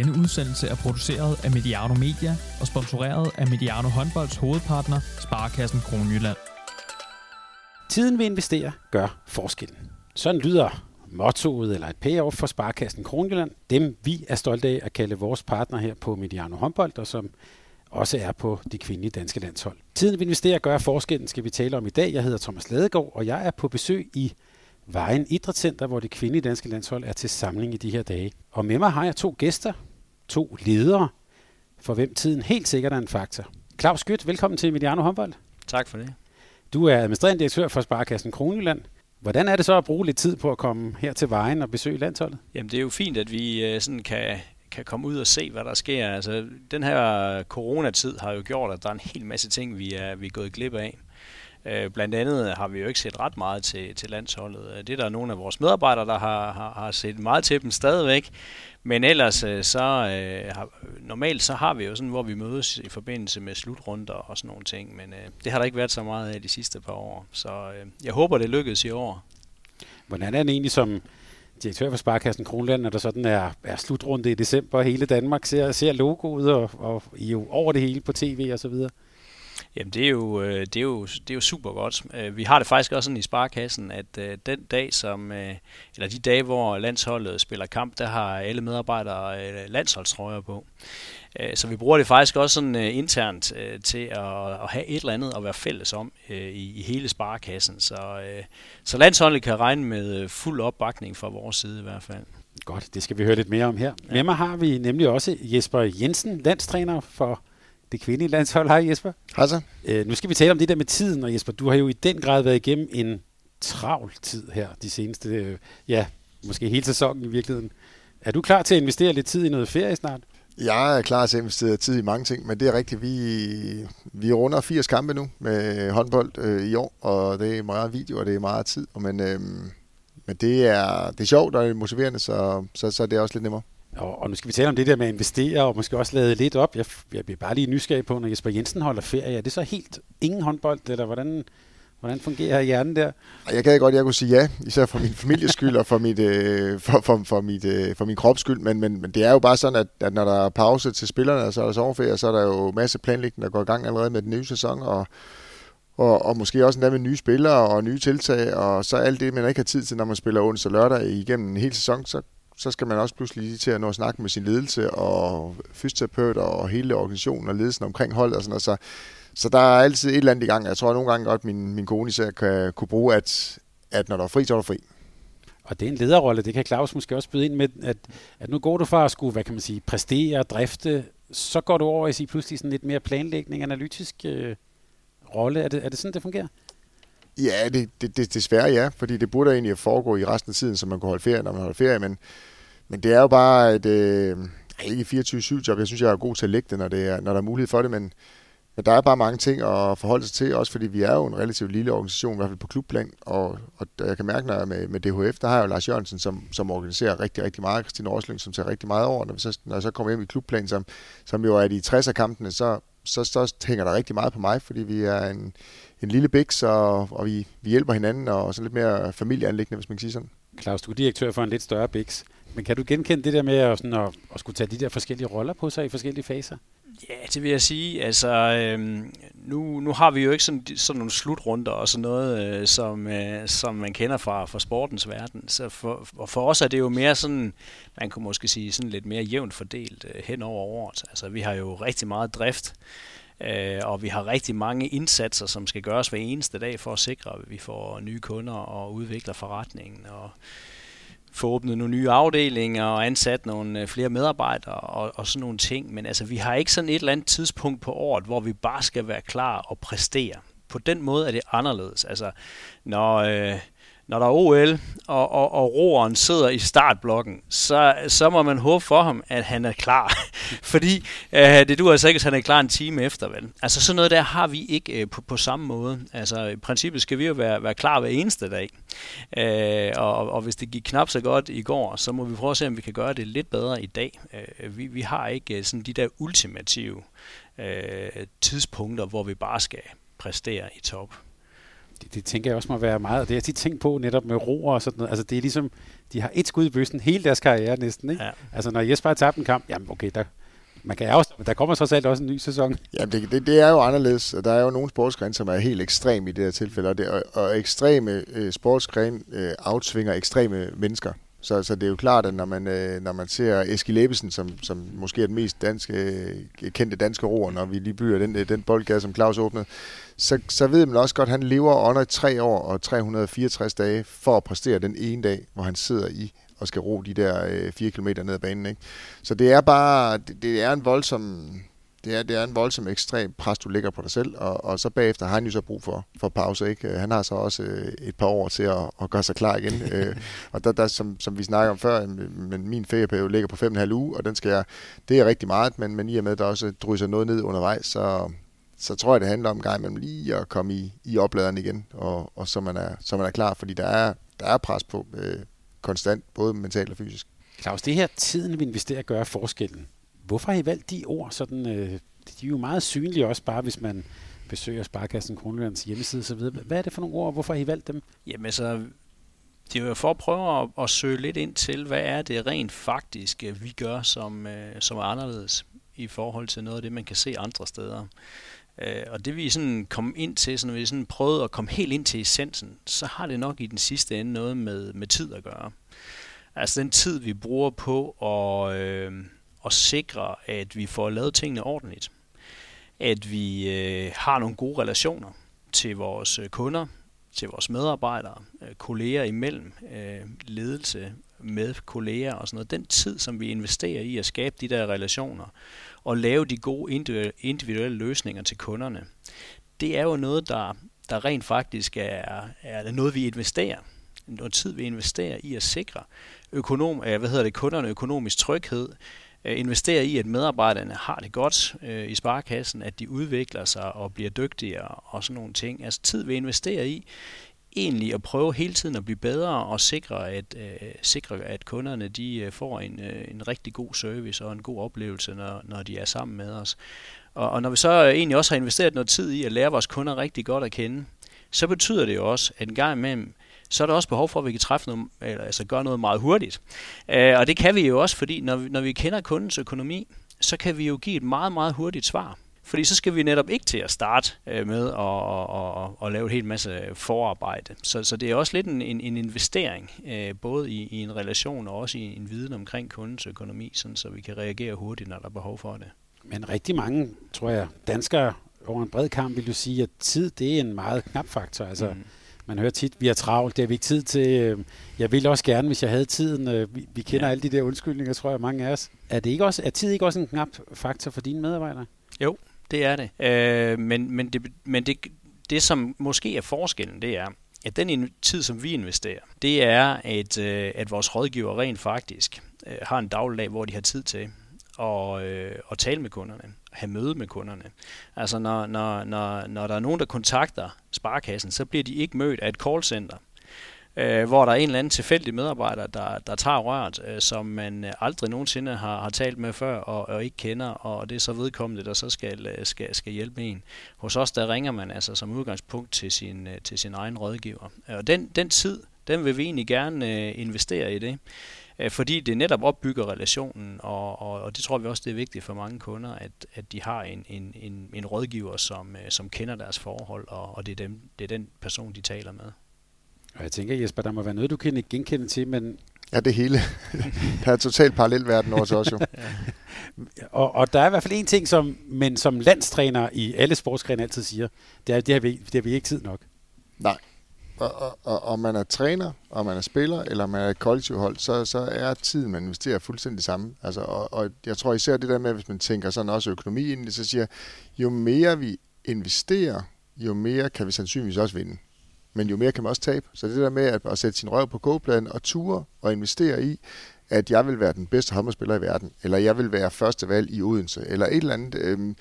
Denne udsendelse er produceret af Mediano Media og sponsoreret af Mediano Håndbolds hovedpartner, Sparkassen Kronjylland. Tiden vi investerer gør forskellen. Sådan lyder mottoet eller et payoff for Sparkassen Kronjylland. Dem vi er stolte af at kalde vores partner her på Mediano Håndbold, og som også er på de kvindelige danske landshold. Tiden vi investerer gør forskellen skal vi tale om i dag. Jeg hedder Thomas Ladegaard, og jeg er på besøg i Vejen Idrætscenter, hvor det kvindelige danske landshold er til samling i de her dage. Og med mig har jeg to gæster, to ledere, for hvem tiden helt sikkert er en faktor. Claus Skødt, velkommen til Mediano Håndbold. Tak for det. Du er administrerende direktør for Sparkassen Kronjylland. Hvordan er det så at bruge lidt tid på at komme her til vejen og besøge landsholdet? Jamen det er jo fint, at vi øh, sådan kan, kan komme ud og se, hvad der sker. Altså, den her coronatid har jo gjort, at der er en hel masse ting, vi er, vi er gået glip af. Øh, blandt andet har vi jo ikke set ret meget til, til landsholdet. Øh, det er der nogle af vores medarbejdere, der har, har, har set meget til dem stadigvæk. Men ellers øh, så øh, har, normalt så har vi jo sådan, hvor vi mødes i forbindelse med slutrunder og sådan nogle ting. Men øh, det har der ikke været så meget af de sidste par år. Så øh, jeg håber, det lykkedes i år. Hvordan er det egentlig som direktør for Sparkassen Kronland, når der sådan er, er slutrunde i december, og hele Danmark ser, ser logoet og, og I jo over det hele på tv og så videre? Jamen det er, jo, øh, det, er jo, det er jo super godt. Øh, vi har det faktisk også sådan i Sparkassen, at øh, den dag, som, eller de dage, hvor landsholdet spiller kamp, der har alle medarbejdere landsholdstrøjer på. Så vi bruger det faktisk også sådan internt til at have et eller andet at være fælles om i hele Sparkassen. Så, så landsholdet kan regne med fuld opbakning fra vores side i hvert fald. Godt, det skal vi høre lidt mere om her. Ja. Med mig har vi nemlig også Jesper Jensen, landstræner for det kvindelige landshold. Hej Jesper. Hej så. Øh, nu skal vi tale om det der med tiden, og Jesper, du har jo i den grad været igennem en travl tid her de seneste, øh, ja, måske hele sæsonen i virkeligheden. Er du klar til at investere lidt tid i noget ferie snart? Jeg er klar til at investere tid i mange ting, men det er rigtigt. Vi, vi runder 80 kampe nu med håndbold øh, i år, og det er meget video, og det er meget tid. Men, øh, men det, er, det er sjovt og det er motiverende, så, så, så det er også lidt nemmere. Og, og nu skal vi tale om det der med at investere, og måske også lade lidt op. Jeg, jeg bliver bare lige nysgerrig på, når Jesper Jensen holder ferie. Er det så helt ingen håndbold, eller hvordan, hvordan fungerer hjernen der? Jeg kan godt, jeg kunne sige ja, især for min families skyld og for, mit, øh, for, for, for, mit, øh, for min krops skyld. Men, men, men det er jo bare sådan, at, at når der er pause til spillerne, og så er der sommerferie, så er der jo masse planlægning, der går i gang allerede med den nye sæson, og og, og måske også endda med nye spillere og nye tiltag, og så alt det, man ikke har tid til, når man spiller onsdag og lørdag igennem en hel sæson, så så skal man også pludselig lige til at nå at snakke med sin ledelse og fysioterapeut og hele organisationen og ledelsen omkring holdet og sådan noget. Så, så der er altid et eller andet i gang. Jeg tror nogle gange godt, min, min kone især kan kunne bruge, at, at når der er fri, så er der fri. Og det er en lederrolle, det kan Claus måske også byde ind med, at, at nu går du fra at skulle, hvad kan man sige, præstere, drifte, så går du over i sige pludselig sådan lidt mere planlægning, analytisk øh, rolle. Er det, er det sådan, det fungerer? Ja, det, det, det, desværre ja, fordi det burde egentlig foregå i resten af tiden, så man kunne holde ferie, når man holder ferie, men, men det er jo bare et, øh, ikke 24-7 job. Jeg synes, jeg er god til at lægge det, når, det er, når der er mulighed for det, men, men der er bare mange ting at forholde sig til, også fordi vi er jo en relativt lille organisation, i hvert fald på klubplan, og, og jeg kan mærke, når jeg er med, med DHF, der har jeg jo Lars Jørgensen, som, som organiserer rigtig, rigtig meget, Christine Årsling, som tager rigtig meget over, når, vi så, når jeg så kommer hjem i klubplan, som, som jo er de 60'er-kampene, så, så, så hænger der rigtig meget på mig, fordi vi er en, en lille biks, og, og vi, vi hjælper hinanden, og sådan lidt mere familieanlæggende, hvis man kan sige sådan. Claus, du er direktør for en lidt større biks. Men kan du genkende det der med at, sådan at, at skulle tage de der forskellige roller på sig i forskellige faser? Ja, det vil jeg sige. Altså, øhm, nu, nu har vi jo ikke sådan, sådan nogle slutrunder og sådan noget, øh, som, øh, som man kender fra, fra sportens verden. Så for, for os er det jo mere sådan, man kunne måske sige, sådan lidt mere jævnt fordelt øh, hen over året. Altså, vi har jo rigtig meget drift, øh, og vi har rigtig mange indsatser, som skal gøres hver eneste dag for at sikre, at vi får nye kunder og udvikler forretningen. Og, få åbnet nogle nye afdelinger og ansat nogle øh, flere medarbejdere og, og sådan nogle ting. Men altså, vi har ikke sådan et eller andet tidspunkt på året, hvor vi bare skal være klar og præstere. På den måde er det anderledes. Altså, når... Øh, når der er OL, og, og, og roeren sidder i startblokken, så, så må man håbe for ham, at han er klar. Fordi øh, det du altså ikke, at han er klar en time efter, vel? Altså sådan noget der har vi ikke øh, på, på samme måde. Altså i princippet skal vi jo være, være klar hver eneste dag. Øh, og, og hvis det gik knap så godt i går, så må vi prøve at se, om vi kan gøre det lidt bedre i dag. Øh, vi, vi har ikke øh, sådan de der ultimative øh, tidspunkter, hvor vi bare skal præstere i top. Det, det tænker jeg også må være meget, og det har jeg tit tænkt på netop med roer og sådan noget. Altså det er ligesom, de har et skud i bøssen hele deres karriere næsten, ikke? Ja. Altså når Jesper har tabt en kamp, jamen okay, der, man kan også, men der kommer trods alt også en ny sæson. Ja, det, det, det er jo anderledes. Der er jo nogle sportsgrene, som er helt ekstrem i det her tilfælde, og, det, og, og ekstreme øh, sportsgrene øh, outsvinger ekstreme mennesker. Så, så det er jo klart, at når man, øh, når man ser Eskil Ebbesen, som, som måske er den mest danske, øh, kendte danske roer, når vi lige byer den, øh, den boldgade, som Claus åbnede, så, så ved man også godt, at han lever under tre år og 364 dage for at præstere den ene dag, hvor han sidder i og skal ro de der øh, 4 km ned ad banen. Ikke? Så det er bare, det, det er en voldsom, det er, det er en voldsom ekstrem pres, du lægger på dig selv, og, og så bagefter har han jo så brug for, for pause. Ikke? Han har så også øh, et par år til at, at gøre sig klar igen. øh, og der, der som, som vi snakker om før, men min ferieperiode ligger på 5,5 uge, og den skal jeg, det er rigtig meget, men, men i og med, at der også drysser noget ned undervejs, så, så tror jeg, det handler om en gang imellem lige at komme i, i opladeren igen, og, og så, man er, så man er klar, fordi der er, der er pres på øh, konstant, både mentalt og fysisk. Claus, det her tiden, vi investerer, gør forskellen. Hvorfor har I valgt de ord? Sådan, øh, de er jo meget synlige også bare, hvis man besøger Sparkassen Kronlands hjemmeside osv. Hvad er det for nogle ord, og hvorfor har I valgt dem? Jamen så, det er jo for at prøve at, at søge lidt ind til, hvad er det rent faktisk, øh, vi gør, som, øh, som er anderledes i forhold til noget af det, man kan se andre steder. Øh, og det vi sådan kom ind til, så når vi sådan prøvede at komme helt ind til essensen, så har det nok i den sidste ende noget med, med tid at gøre. Altså den tid, vi bruger på at, øh, og sikre, at vi får lavet tingene ordentligt. At vi øh, har nogle gode relationer til vores øh, kunder, til vores medarbejdere, øh, kolleger imellem, øh, ledelse med kolleger og sådan noget. Den tid, som vi investerer i at skabe de der relationer og lave de gode individuelle løsninger til kunderne, det er jo noget, der, der rent faktisk er, er noget, vi investerer. Noget tid, vi investerer i at sikre økonom, øh, hvad hedder det, kunderne økonomisk tryghed, Øh, investere i, at medarbejderne har det godt øh, i sparekassen, at de udvikler sig og bliver dygtigere og sådan nogle ting. Altså tid vi investerer i, egentlig at prøve hele tiden at blive bedre og sikre, at, øh, sikre, at kunderne de øh, får en, øh, en rigtig god service og en god oplevelse, når, når de er sammen med os. Og, og når vi så øh, egentlig også har investeret noget tid i at lære vores kunder rigtig godt at kende, så betyder det jo også, at en gang imellem, så er der også behov for, at vi kan træffe noget, eller altså gøre noget meget hurtigt. Øh, og det kan vi jo også, fordi når vi, når vi kender kundens økonomi, så kan vi jo give et meget, meget hurtigt svar. Fordi så skal vi netop ikke til at starte øh, med at, at, at, at lave en hel masse forarbejde. Så, så det er også lidt en, en, en investering, øh, både i, i en relation og også i en viden omkring kundens økonomi, sådan så vi kan reagere hurtigt, når der er behov for det. Men rigtig mange, tror jeg, danskere over en bred kamp vil jo sige, at tid det er en meget knap faktor. Altså, mm. Man hører tit, vi har travlt, det har vi ikke tid til. Jeg vil også gerne, hvis jeg havde tiden. Vi, vi kender ja. alle de der undskyldninger, tror jeg, mange af os. Er, det ikke også, er tid ikke også en knap faktor for dine medarbejdere? Jo, det er det. Øh, men men, det, men det, det, som måske er forskellen, det er, at den tid, som vi investerer, det er, at, øh, at vores rådgiver rent faktisk øh, har en dagligdag, hvor de har tid til at, øh, at tale med kunderne, have møde med kunderne. Altså når, når, når, når der er nogen, der kontakter Sparkassen, så bliver de ikke mødt af et callcenter, øh, hvor der er en eller anden tilfældig medarbejder, der, der tager røret, øh, som man aldrig nogensinde har, har talt med før og, og ikke kender, og det er så vedkommende, der så skal, øh, skal, skal hjælpe en. Hos os, der ringer man altså som udgangspunkt til sin, øh, til sin egen rådgiver. Og den, den tid, den vil vi egentlig gerne øh, investere i det fordi det netop opbygger relationen, og, og, og det tror vi også, det er vigtigt for mange kunder, at, at de har en, en, en, en rådgiver, som, som kender deres forhold, og, og det, er dem, det er den person, de taler med. Og jeg tænker, Jesper, der må være noget, du kan genkende til, men... Ja, det hele. der er totalt parallelverden over os jo. og, og der er i hvert fald en ting, som, men som landstræner i alle sportsgrene altid siger, det er, det har vi, det har vi ikke tid nok. Nej. Og, og, og man er træner, og man er spiller, eller man er et kollektivhold, så, så er tiden, man investerer, fuldstændig samme. Altså, og, og jeg tror især det der med, hvis man tænker sådan også økonomi ind, så siger jo mere vi investerer, jo mere kan vi sandsynligvis også vinde men jo mere kan man også tabe. Så det der med at, at sætte sin røv på kogepladen og ture og investere i, at jeg vil være den bedste håndboldspiller i verden, eller jeg vil være første valg i Odense, eller et eller andet, øh,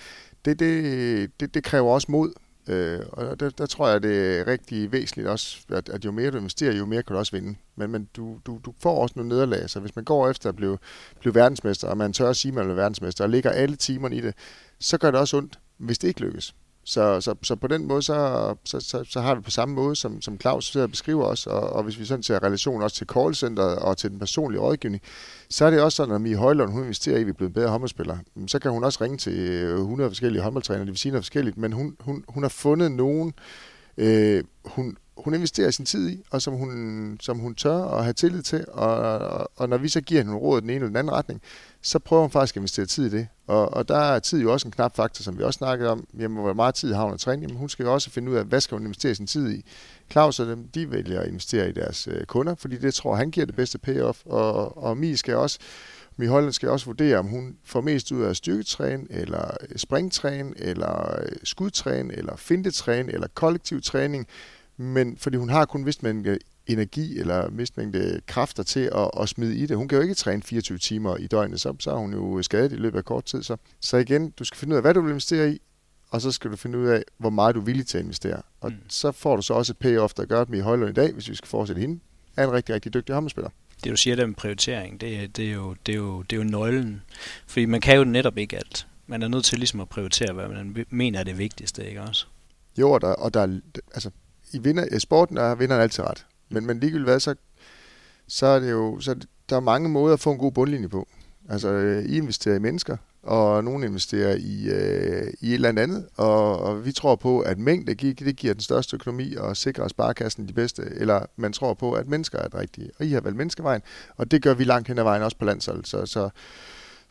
det, det, det, det kræver også mod. Øh, og der, der tror jeg, det er rigtig væsentligt også, at, at jo mere du investerer, jo mere kan du også vinde. Men, men du, du, du får også nogle nederlag, så hvis man går efter at blive, blive verdensmester, og man tør at sige, at man er verdensmester, og ligger alle timerne i det, så gør det også ondt, hvis det ikke lykkes. Så, så, så på den måde, så, så, så, så har vi på samme måde, som, som Claus sidder og beskriver os, og, og hvis vi sådan ser relation også til callcenteret og til den personlige rådgivning, så er det også sådan, at Mie Højlund, hun investerer i, at vi er blevet bedre håndboldspillere. Mm, så kan hun også ringe til øh, 100 forskellige håndboldtrænere, det vil sige noget forskelligt, men hun, hun, hun har fundet nogen, øh, hun, hun investerer sin tid i, og som hun, som hun tør at have tillid til, og, og, og når vi så giver hende råd i den ene eller den anden retning, så prøver hun faktisk at investere tid i det. Og, og der er tid jo også en knap faktor, som vi også snakkede om. Jamen, hvor meget tid har hun at træne? Jamen, hun skal jo også finde ud af, hvad skal hun investere sin tid i. Claus og dem, de vælger at investere i deres øh, kunder, fordi det tror han giver det bedste payoff. Og, og Mi skal også Mi Holland skal også vurdere, om hun får mest ud af styrketræn, eller øh, springtræn, eller øh, skudtræn, eller fintetræn, eller kollektiv træning. Men fordi hun har kun vist mængde energi eller vist mængde kræfter til at, at smide i det. Hun kan jo ikke træne 24 timer i døgnet, så, så er hun jo skadet i løbet af kort tid. Så, så igen, du skal finde ud af, hvad du vil investere i, og så skal du finde ud af, hvor meget du er villig til at investere. Og mm. så får du så også et payoff, der gør, at i Højlund i dag, hvis vi skal fortsætte hende, er en rigtig, rigtig dygtig håndboldspiller. Det du siger der med prioritering, det, det, er jo, det, er jo, det er jo nøglen. Fordi man kan jo netop ikke alt. Man er nødt til ligesom at prioritere, hvad man mener er det vigtigste, ikke også? Jo, og der, og der altså, i, vinder, i sporten er vinderen altid ret. Men, men ligegyldigt hvad, så, så er det jo, så der er mange måder at få en god bundlinje på. Altså, øh, I investerer i mennesker, og nogen investerer i, øh, i et eller andet, og, og vi tror på, at mængde det, det giver den største økonomi og sikrer sparekassen de bedste, eller man tror på, at mennesker er det rigtige. Og I har valgt menneskevejen, og det gør vi langt hen ad vejen også på landsholdet. Så, så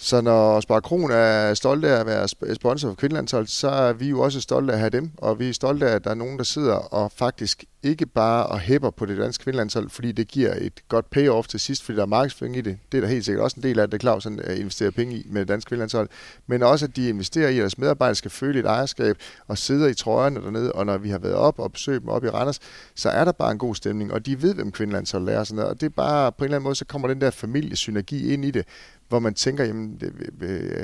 så når Spar Kron er stolte af at være sponsor for kvindelandshold, så er vi jo også stolte af at have dem, og vi er stolte af, at der er nogen, der sidder og faktisk ikke bare og hæpper på det danske kvindelandshold, fordi det giver et godt payoff til sidst, fordi der er markedsføring i det. Det er der helt sikkert også en del af det, Claus øh, investerer penge i med det danske kvindelandshold. Men også, at de investerer i, at deres medarbejdere skal føle et ejerskab og sidder i trøjerne dernede, og når vi har været op og besøgt dem op i Randers, så er der bare en god stemning, og de ved, hvem kvindelandshold er. Sådan noget. Og det er bare, på en eller anden måde, så kommer den der familiesynergi ind i det, hvor man tænker, jamen, det,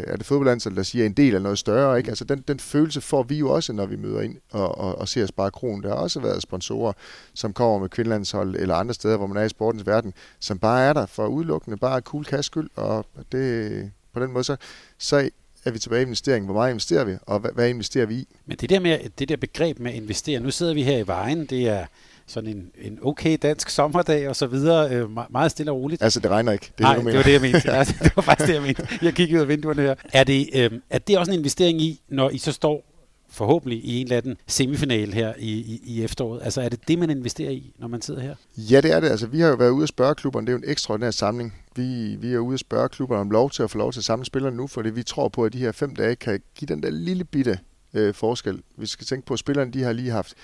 er det fodboldlandsholdet, der siger en del af noget større? Ikke? Altså, den, den følelse får vi jo også, når vi møder ind og, og, og ser Spar Kron. Der har også været sponsorer, som kommer med kvindelandshold eller andre steder, hvor man er i sportens verden, som bare er der for udelukkende, bare cool cash skyld, og det, på den måde, så, så er vi tilbage i investeringen. Hvor meget investerer vi, og hvad, hvad investerer vi i? Men det der, med, det der begreb med at investere, nu sidder vi her i vejen, det er sådan en, en okay dansk sommerdag og så videre, øh, meget stille og roligt. Altså, det regner ikke. Det Nej, det var det, jeg mente. altså, det var faktisk det, jeg mente. Jeg kiggede ud af vinduerne her. Er det, øh, er det også en investering i, når I så står forhåbentlig i en eller anden semifinal her i, i, i efteråret. Altså er det det, man investerer i, når man sidder her? Ja, det er det. Altså, vi har jo været ude at spørge klubberne. Det er jo en ekstraordinær samling. Vi, vi er ude at spørge klubberne om lov til at få lov til at samle spillerne nu, fordi vi tror på, at de her fem dage kan give den der lille bitte øh, forskel. Vi skal tænke på, at spillerne de har lige haft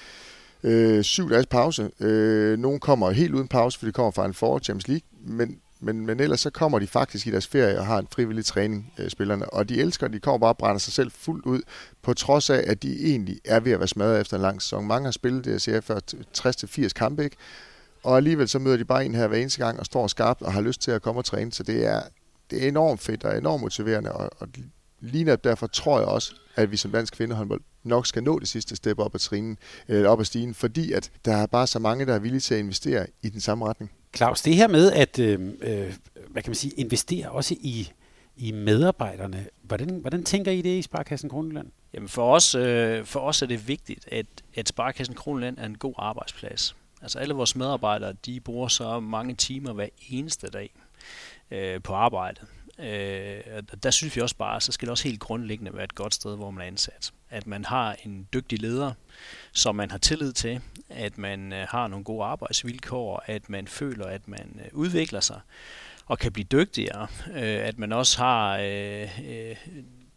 øh, syv dages pause. Øh, nogle kommer helt uden pause, for de kommer fra en for Champions League, men, men, men ellers så kommer de faktisk i deres ferie og har en frivillig træning, øh, spillerne. Og de elsker, de kommer bare og brænder sig selv fuldt ud, på trods af, at de egentlig er ved at være smadret efter en lang sæson. Mange har spillet det, jeg siger, før 60-80 kampe, ikke? Og alligevel så møder de bare en her hver eneste gang og står skarpt og har lyst til at komme og træne. Så det er, det er enormt fedt og enormt motiverende, og, og lige derfor tror jeg også, at vi som dansk kvindehåndbold nok skal nå det sidste step op ad, trinen, eller op ad stigen, fordi at der er bare så mange, der er villige til at investere i den samme retning. Claus, det her med at øh, øh, hvad kan man sige, investere også i, i medarbejderne, hvordan, hvordan tænker I det i Sparkassen Kroneland? Jamen for os, øh, for os er det vigtigt, at, at Sparkassen Kroneland er en god arbejdsplads. Altså alle vores medarbejdere, de bruger så mange timer hver eneste dag øh, på arbejdet. Øh, der synes vi også bare, så skal det også helt grundlæggende være et godt sted, hvor man er ansat. At man har en dygtig leder, som man har tillid til, at man øh, har nogle gode arbejdsvilkår, at man føler, at man øh, udvikler sig og kan blive dygtigere, øh, at man også har øh, øh,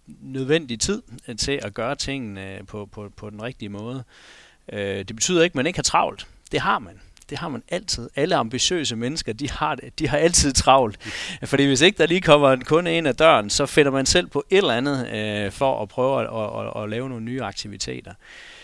nødvendig tid øh, til at gøre tingene på, på, på den rigtige måde. Øh, det betyder ikke, at man ikke har travlt. Det har man det har man altid. Alle ambitiøse mennesker, de har, det. de har altid travlt. Fordi hvis ikke der lige kommer en kunde ind ad døren, så finder man selv på et eller andet øh, for at prøve at, at, at, at lave nogle nye aktiviteter.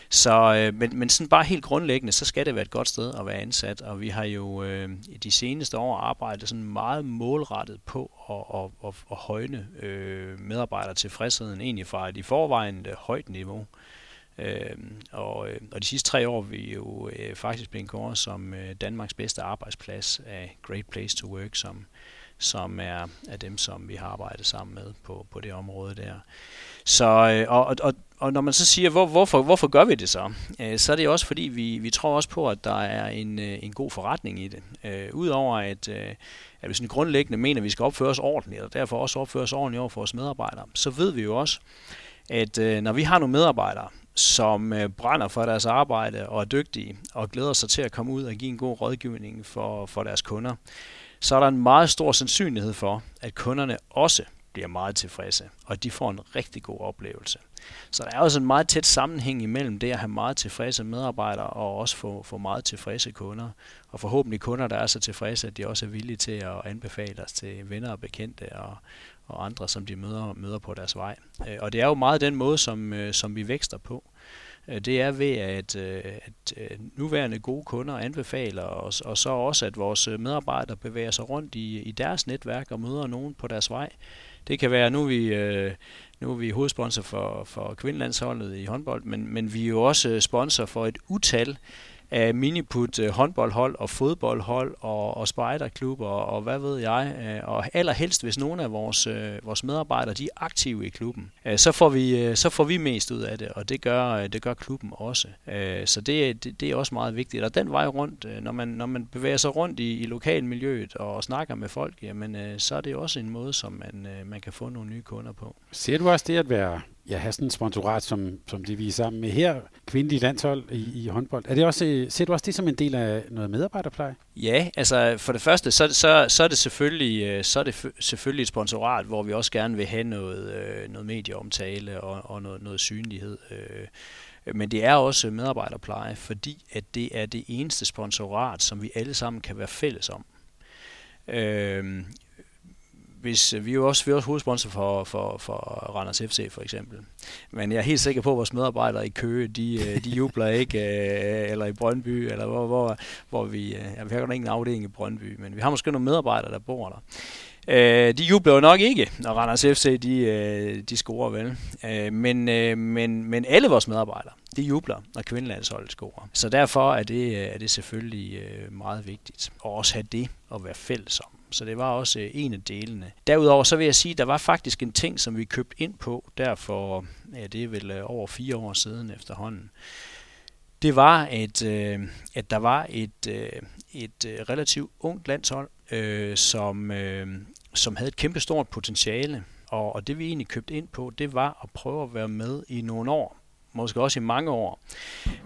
Så, øh, men, men sådan bare helt grundlæggende, så skal det være et godt sted at være ansat, og vi har jo øh, i de seneste år arbejdet sådan meget målrettet på at, at, at, at højne øh, medarbejder tilfredsheden egentlig fra et i forvejen øh, højt niveau. Øh, Øhm, øh, og og de sidste tre år er vi jo øh, faktisk blevet kåret som øh, Danmarks bedste arbejdsplads af Great Place to Work, som, som er, er dem, som vi har arbejdet sammen med på, på det område der. Så, øh, og, og, og når man så siger, hvor, hvorfor, hvorfor gør vi det så? Øh, så er det også fordi, vi, vi tror også på, at der er en, øh, en god forretning i det. Øh, Udover at, øh, at vi sådan grundlæggende mener, at vi skal opføre os ordentligt, og derfor også opføre os ordentligt over for vores medarbejdere, så ved vi jo også, at øh, når vi har nogle medarbejdere, som øh, brænder for deres arbejde og er dygtige og glæder sig til at komme ud og give en god rådgivning for, for deres kunder, så er der en meget stor sandsynlighed for, at kunderne også bliver meget tilfredse, og at de får en rigtig god oplevelse. Så der er også en meget tæt sammenhæng imellem det at have meget tilfredse medarbejdere og også få, få meget tilfredse kunder. Og forhåbentlig kunder, der er så tilfredse, at de også er villige til at anbefale os til venner og bekendte og, og andre, som de møder, møder på deres vej. Øh, og det er jo meget den måde, som, øh, som vi vækster på. Øh, det er ved, at, øh, at øh, nuværende gode kunder anbefaler os, og så også, at vores øh, medarbejdere bevæger sig rundt i, i deres netværk og møder nogen på deres vej. Det kan være, nu er vi, nu er vi hovedsponsor for, for kvindelandsholdet i håndbold, men, men vi er jo også sponsor for et utal af miniput øh, håndboldhold og fodboldhold og, og spejderklubber og, og hvad ved jeg. Øh, og allerhelst, hvis nogle af vores, øh, vores medarbejdere de er aktive i klubben, så får, vi, så får vi mest ud af det, og det gør, det gør klubben også. Så det, det, det er også meget vigtigt. Og den vej rundt, når man, når man bevæger sig rundt i, i lokalmiljøet og snakker med folk, jamen, så er det også en måde, som man, man kan få nogle nye kunder på. Ser du også det at være ja, have sådan en sponsorat, som, som det vi er sammen med her, kvindelige landshold i, i håndbold. Er det også, øh, ser du også det som en del af noget medarbejderpleje? Ja, altså for det første, så, så, så er det selvfølgelig øh, så er det selvfølgelig et sponsorat, hvor vi også gerne vil have noget, øh, noget medieomtale og, og noget, noget synlighed. Men det er også medarbejderpleje, fordi at det er det eneste sponsorat, som vi alle sammen kan være fælles om. Øh, hvis øh, vi er jo også, vi er også hovedsponsor for, for, for Randers FC for eksempel. Men jeg er helt sikker på, at vores medarbejdere i Køge, de, øh, de jubler ikke, øh, eller i Brøndby, eller hvor, hvor, hvor vi, ja, vi har jo ikke en afdeling i Brøndby, men vi har måske nogle medarbejdere, der bor der. Øh, de jubler jo nok ikke, når Randers FC de, de scorer vel. Øh, men, men, men alle vores medarbejdere, de jubler, når kvindelandsholdet scorer. Så derfor er det, er det selvfølgelig meget vigtigt at også have det at være fælles om så det var også øh, en af delene. Derudover så vil jeg sige, at der var faktisk en ting, som vi købte ind på, der for, ja, det er vel øh, over fire år siden efterhånden. Det var, at, øh, at der var et, øh, et relativt ungt landshold, øh, som, øh, som havde et kæmpestort potentiale. Og, og det vi egentlig købte ind på, det var at prøve at være med i nogle år, måske også i mange år,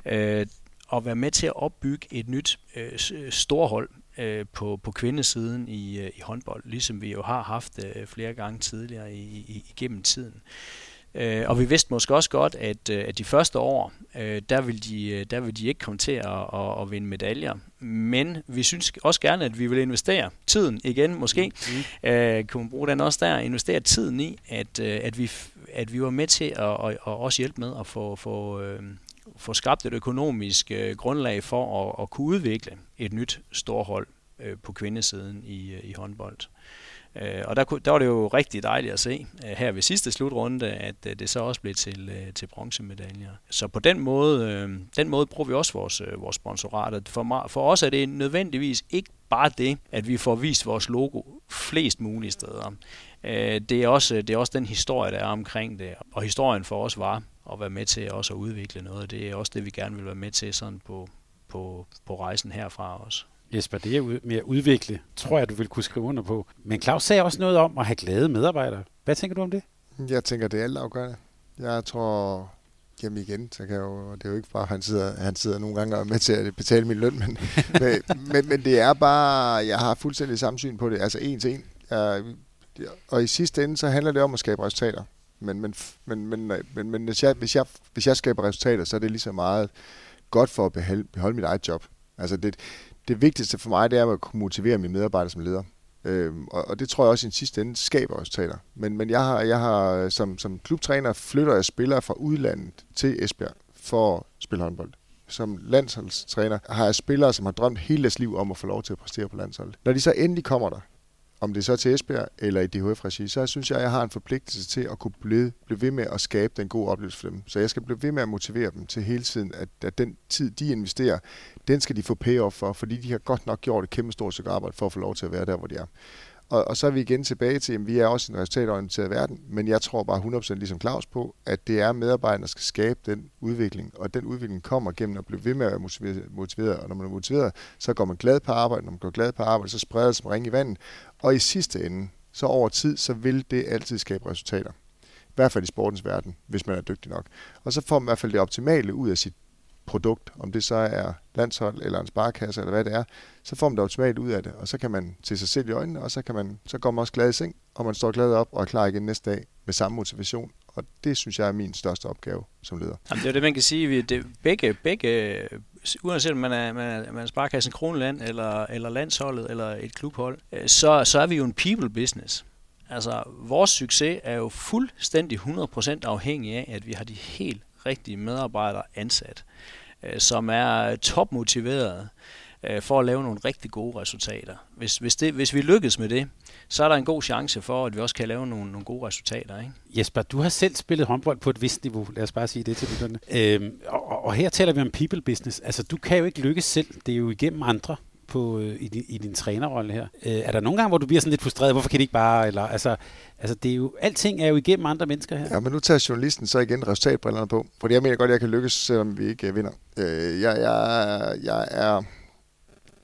øh, og være med til at opbygge et nyt øh, storhold øh, på, på kvindesiden i, øh, i håndbold, ligesom vi jo har haft øh, flere gange tidligere i, i, igennem tiden. Øh, og vi vidste måske også godt, at, øh, at de første år, øh, der, vil de, øh, der vil de ikke komme til at, at, at vinde medaljer. Men vi synes også gerne, at vi vil investere tiden igen, måske. Mm. Øh, kunne man bruge den også der? Investere tiden i, at, at, vi, at vi var med til at, at, at også hjælpe med at få, få, få skabt et økonomisk øh, grundlag for at, at kunne udvikle et nyt storhold øh, på kvindesiden i, øh, i håndbold. Øh, og der, der var det jo rigtig dejligt at se øh, her ved sidste slutrunde, at øh, det så også blev til, øh, til bronzemedaljer. Så på den måde, øh, den måde bruger vi også vores, øh, vores sponsorater. For, for os er det nødvendigvis ikke bare det, at vi får vist vores logo flest mulige steder. Øh, det, er også, det er også den historie, der er omkring det. Og historien for os var at være med til også at udvikle noget. Det er også det, vi gerne vil være med til sådan på, på, på rejsen herfra også. Jesper, det er med at udvikle, tror jeg, du vil kunne skrive under på. Men Claus sagde også noget om at have glade medarbejdere. Hvad tænker du om det? Jeg tænker, det er alt afgørende. Jeg tror, jamen igen, så kan jeg jo, det er jo ikke bare, han sidder, han sidder nogle gange og med til at betale min løn, men, men, men, men, det er bare, jeg har fuldstændig samme syn på det, altså en til en. Jeg, og i sidste ende, så handler det om at skabe resultater. Men, men, men, men, men, men hvis, jeg, hvis, jeg, hvis jeg skaber resultater, så er det lige så meget godt for at beholde, beholde mit eget job. Altså det, det vigtigste for mig, det er at kunne motivere mine medarbejdere som leder. Øhm, og, og det tror jeg også i en sidste ende skaber resultater. Men, men jeg har, jeg har som, som klubtræner flytter jeg spillere fra udlandet til Esbjerg for at spille håndbold. Som landsholdstræner har jeg spillere, som har drømt hele deres liv om at få lov til at præstere på landsholdet. Når de så endelig kommer der, om det er så til Esbjerg eller i DHF-regi, så synes jeg, at jeg har en forpligtelse til at kunne blive, blive ved med at skabe den gode oplevelse for dem. Så jeg skal blive ved med at motivere dem til hele tiden, at, at den tid, de investerer, den skal de få payoff for, fordi de har godt nok gjort et kæmpe stort stykke arbejde for at få lov til at være der, hvor de er. Og, og så er vi igen tilbage til, at vi er også en resultatorienteret verden, men jeg tror bare 100% ligesom Claus på, at det er medarbejderne, der skal skabe den udvikling, og den udvikling kommer gennem at blive ved med at være motiveret, motiveret. og når man er motiveret, så går man glad på arbejde, når man går glad på arbejde, så spreder det som ring i vandet, og i sidste ende, så over tid, så vil det altid skabe resultater. I hvert fald i sportens verden, hvis man er dygtig nok. Og så får man i hvert fald det optimale ud af sit produkt, om det så er landshold eller en sparkasse eller hvad det er, så får man det optimalt ud af det, og så kan man se sig selv i øjnene, og så, kan man, så går man også glad i seng, og man står glad op og er klar igen næste dag med samme motivation. Og det synes jeg er min største opgave som leder. Jamen, det er det, man kan sige. Det, begge, begge, uanset om man er, man er, man er Sparkassen Kronland, eller, eller landsholdet, eller et klubhold, øh, så, så er vi jo en people business. Altså, vores succes er jo fuldstændig 100% afhængig af, at vi har de helt rigtige medarbejdere ansat, øh, som er øh, topmotiverede øh, for at lave nogle rigtig gode resultater. Hvis, hvis, det, hvis vi lykkes med det, så er der en god chance for, at vi også kan lave nogle, nogle gode resultater. Ikke? Jesper, du har selv spillet håndbold på et vist niveau, lad os bare sige det til begyndende. Øhm, og, og her taler vi om people business. Altså, du kan jo ikke lykkes selv, det er jo igennem andre på, øh, i, din, i din trænerrolle her. Øh, er der nogle gange, hvor du bliver sådan lidt frustreret? Hvorfor kan det ikke bare... Eller, altså, altså det er jo, alting er jo igennem andre mennesker her. Ja, men nu tager journalisten så igen resultatbrillerne på. Fordi jeg mener godt, at jeg kan lykkes, selvom vi ikke øh, vinder. Øh, jeg, jeg, jeg, er,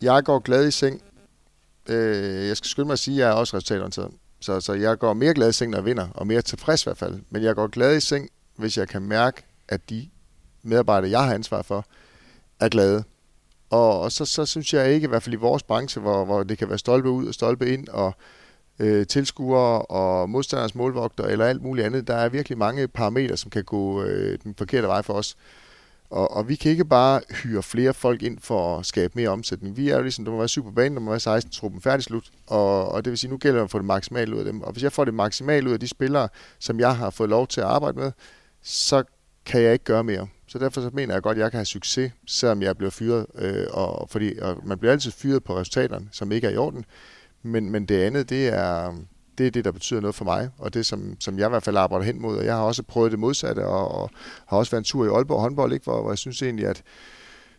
jeg går glad i seng. Øh, jeg skal skynde mig at sige, at jeg er også resultatorienteret. Så, så jeg går mere glad i seng, når jeg vinder, og mere tilfreds i hvert fald. Men jeg går glad i seng, hvis jeg kan mærke, at de medarbejdere, jeg har ansvar for, er glade. Og, og så, så synes jeg ikke, i hvert fald i vores branche, hvor, hvor det kan være stolpe ud og stolpe ind, og øh, tilskuere og modstanders målvogter eller alt muligt andet, der er virkelig mange parametre, som kan gå øh, den forkerte vej for os. Og, og vi kan ikke bare hyre flere folk ind for at skabe mere omsætning. Vi er jo ligesom, der må være syv på banen, der må være 16 truppen færdig slut. Og, og det vil sige, nu gælder det at få det maksimalt ud af dem. Og hvis jeg får det maksimalt ud af de spillere, som jeg har fået lov til at arbejde med, så kan jeg ikke gøre mere. Så derfor så mener jeg godt, at jeg kan have succes, selvom jeg bliver fyret. Øh, og, fordi og man bliver altid fyret på resultaterne, som ikke er i orden. Men, men det andet, det er, det er det, der betyder noget for mig, og det, som, som jeg i hvert fald arbejder hen mod. Og jeg har også prøvet det modsatte, og, og har også været en tur i Aalborg håndbold, ikke, hvor, hvor jeg synes egentlig, at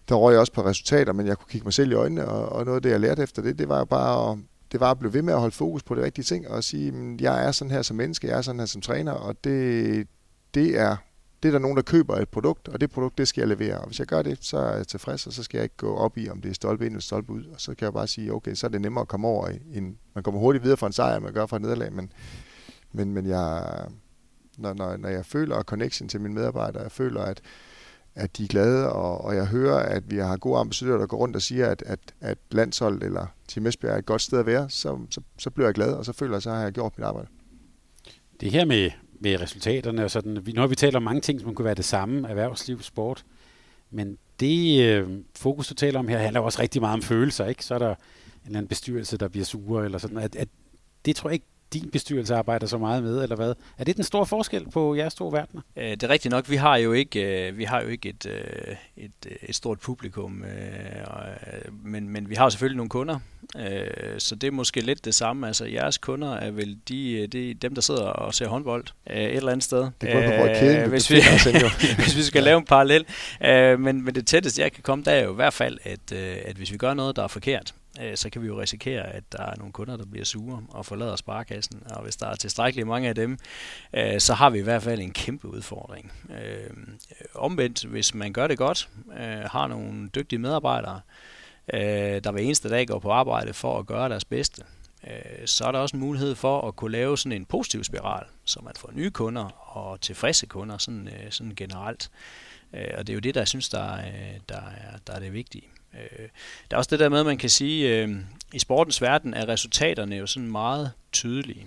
der røg jeg også på resultater, men jeg kunne kigge mig selv i øjnene, og, og noget af det, jeg lærte efter det, det var jo bare at, det var at blive ved med at holde fokus på de rigtige ting, og sige, jeg er sådan her som menneske, jeg er sådan her som træner, og det, det er det er der nogen, der køber et produkt, og det produkt, det skal jeg levere. Og hvis jeg gør det, så er jeg tilfreds, og så skal jeg ikke gå op i, om det er stolpe ind eller stolpe ud. Og så kan jeg bare sige, okay, så er det nemmere at komme over. En, man kommer hurtigt videre fra en sejr, man gør fra et nederlag, men, men, men jeg, når, når, når jeg føler connection til mine medarbejdere, jeg føler, at, at de er glade, og, og jeg hører, at vi har gode ambassadører, der går rundt og siger, at, at, at landsholdet eller Team Esbjerg er et godt sted at være, så, så, så bliver jeg glad, og så føler jeg, at så har jeg gjort mit arbejde. Det her med, med resultaterne og sådan. Nu har vi talt om mange ting, som kunne være det samme, erhvervsliv, sport. Men det øh, fokus, du taler om her, handler også rigtig meget om følelser, ikke? Så er der en eller anden bestyrelse, der bliver sure, eller sådan. At, at, det tror jeg ikke, din bestyrelse arbejder så meget med, eller hvad? Er det den store forskel på jeres to verdener? Øh, det er rigtigt nok. Vi har jo ikke, øh, vi har jo ikke et, øh, et, et stort publikum, men, men vi har selvfølgelig nogle kunder, så det er måske lidt det samme. Altså jeres kunder er vel de, de dem, der sidder og ser håndbold et eller andet sted. Det er kun på kæden, hvis, vi, hvis vi skal lave en parallel. Men, men det tætteste, jeg kan komme, der er jo i hvert fald, at, at hvis vi gør noget, der er forkert, Øh, så kan vi jo risikere, at der er nogle kunder, der bliver sure og forlader sparekassen. Og hvis der er tilstrækkeligt mange af dem, øh, så har vi i hvert fald en kæmpe udfordring. Øh, omvendt, hvis man gør det godt, øh, har nogle dygtige medarbejdere, øh, der hver eneste dag går på arbejde for at gøre deres bedste, øh, så er der også en mulighed for at kunne lave sådan en positiv spiral, så man får nye kunder og tilfredse kunder sådan, sådan generelt. Og det er jo det, der jeg synes, der der er, der er det vigtige. Øh, der er også det der med, at man kan sige, øh, i sportens verden er resultaterne jo sådan meget tydelige.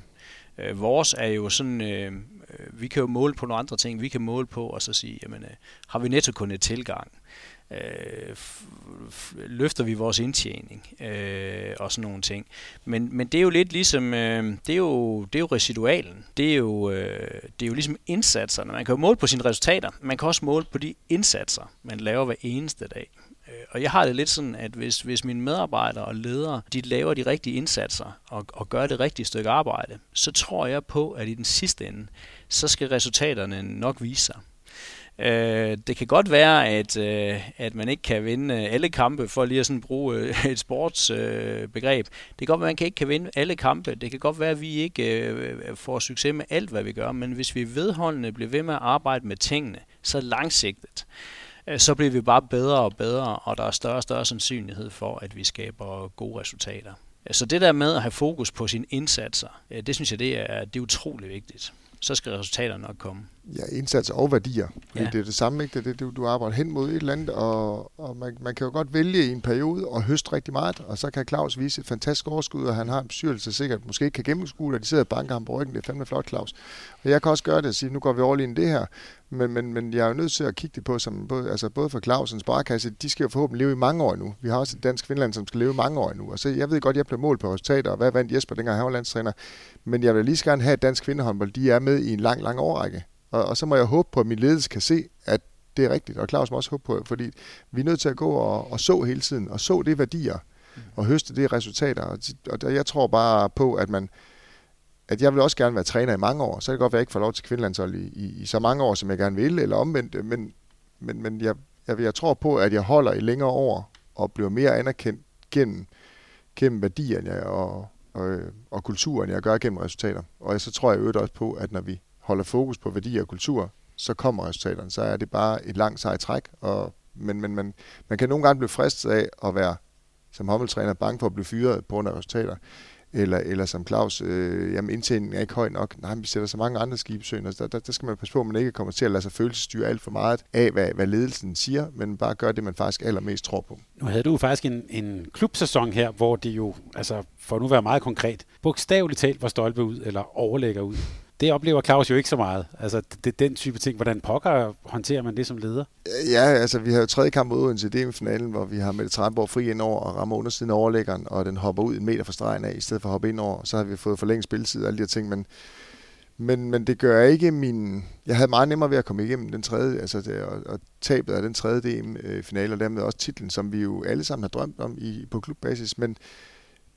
Øh, vores er jo sådan, øh, øh vi kan jo måle på nogle andre ting. Vi kan måle på og så sige, jamen, øh, har vi netto kun et tilgang? Øh, løfter vi vores indtjening øh, og sådan nogle ting. Men, men det er jo lidt ligesom, øh, det, er jo, det er jo residualen. Det er jo, øh, det er jo ligesom indsatserne. Man kan jo måle på sine resultater. Man kan også måle på de indsatser, man laver hver eneste dag. Og jeg har det lidt sådan, at hvis, hvis mine medarbejdere og ledere, de laver de rigtige indsatser og, og gør det rigtige stykke arbejde, så tror jeg på, at i den sidste ende, så skal resultaterne nok vise sig. Øh, det kan godt være, at, øh, at man ikke kan vinde alle kampe, for lige at sådan bruge øh, et sportsbegreb. Øh, det kan godt være, at man ikke kan vinde alle kampe. Det kan godt være, at vi ikke øh, får succes med alt, hvad vi gør. Men hvis vi vedholdende bliver ved med at arbejde med tingene, så langsigtet, øh, Øh, så bliver vi bare bedre og bedre, og der er større og større sandsynlighed for, at vi skaber gode resultater. Øh, så det der med at have fokus på sine indsatser, øh, det synes jeg, det er, det er utrolig vigtigt så skal resultaterne nok komme. Ja, indsats og værdier. Ja. Det er det samme, ikke? Det er det, du, arbejder hen mod et eller andet, og, og man, man kan jo godt vælge i en periode og høste rigtig meget, og så kan Claus vise et fantastisk overskud, og han har en bestyrelse sikkert måske ikke kan gennemskue, og de sidder og banker ham på ryggen. Det er fandme flot, Claus. Og jeg kan også gøre det og sige, nu går vi all in det her, men, men, men jeg er jo nødt til at kigge det på, som både, altså både for Clausens sparekasse, de skal jo forhåbentlig leve i mange år nu. Vi har også et dansk Finland, som skal leve i mange år nu. Og så jeg ved godt, jeg bliver målt på resultater, og hvad vandt Jesper, dengang han var landstræner. Men jeg vil lige så gerne have, at dansk kvindehåndbold, de er med i en lang, lang årrække. Og, og så må jeg håbe på, at min ledelse kan se, at det er rigtigt. Og Claus må også håbe på, fordi vi er nødt til at gå og, og så hele tiden, og så det værdier, og høste det resultater. Og, og jeg tror bare på, at man, at jeg vil også gerne være træner i mange år. Så kan det godt være, at jeg ikke får lov til kvindelandshold i, i, i så mange år, som jeg gerne vil, eller omvendt. Men, men, men jeg, jeg, jeg tror på, at jeg holder i længere år og bliver mere anerkendt gennem, gennem værdierne og, og, og kulturen, jeg gør gennem resultater. Og så tror jeg øvrigt også på, at når vi holder fokus på værdier og kultur, så kommer resultaterne. Så er det bare et langt sejt træk. Og, men men man, man kan nogle gange blive fristet af at være som håndboldtræner bange for at blive fyret på grund af resultater eller, eller som Claus, øh, jamen indtjeningen er ikke høj nok. Nej, vi sætter så mange andre skibsøgner. der, der, der skal man passe på, at man ikke kommer til at lade sig følelsesstyre alt for meget af, hvad, hvad ledelsen siger, men bare gør det, man faktisk allermest tror på. Nu havde du faktisk en, en klubsæson her, hvor det jo, altså for at nu være meget konkret, bogstaveligt talt var stolpe ud, eller overlægger ud det oplever Claus jo ikke så meget. Altså, det, den type ting. Hvordan pokker håndterer man det som leder? Ja, altså, vi har jo tredje kamp mod Odense i DM-finalen, hvor vi har Mette Tranborg fri ind over og rammer undersiden af overlæggeren, og den hopper ud en meter fra stregen af, i stedet for at hoppe ind over. Så har vi fået forlænget spilletid og alle de her ting, men men, men det gør ikke min... Jeg havde meget nemmere ved at komme igennem den tredje, altså det, og, og tabet af den tredje DM-finale, øh, og dermed også titlen, som vi jo alle sammen har drømt om i, på klubbasis. Men,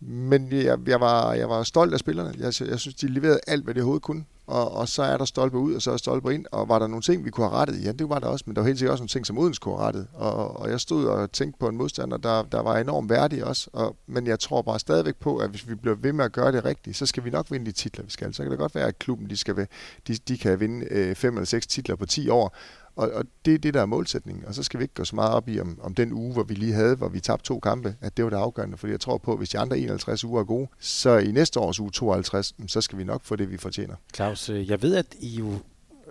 men jeg, jeg, var, jeg var stolt af spillerne. Jeg, jeg synes, de leverede alt, hvad de overhovedet kunne og, og så er der stolpe ud, og så er der stolpe ind, og var der nogle ting, vi kunne have rettet? Ja, det var der også, men der var helt sikkert også nogle ting, som Odense kunne have rettet, og, og jeg stod og tænkte på en modstander, der, der var enormt værdig også, og, men jeg tror bare stadigvæk på, at hvis vi bliver ved med at gøre det rigtigt, så skal vi nok vinde de titler, vi skal. Så kan det godt være, at klubben de skal, de, de kan vinde øh, fem eller seks titler på 10 år, og, og det er det, der er målsætningen. Og så skal vi ikke gå så meget op i, om, om den uge, hvor vi lige havde, hvor vi tabte to kampe, at det var det afgørende. Fordi jeg tror på, at hvis de andre 51 uger er gode, så i næste års uge 52, så skal vi nok få det, vi fortjener. Claus, øh, jeg ved, at I jo,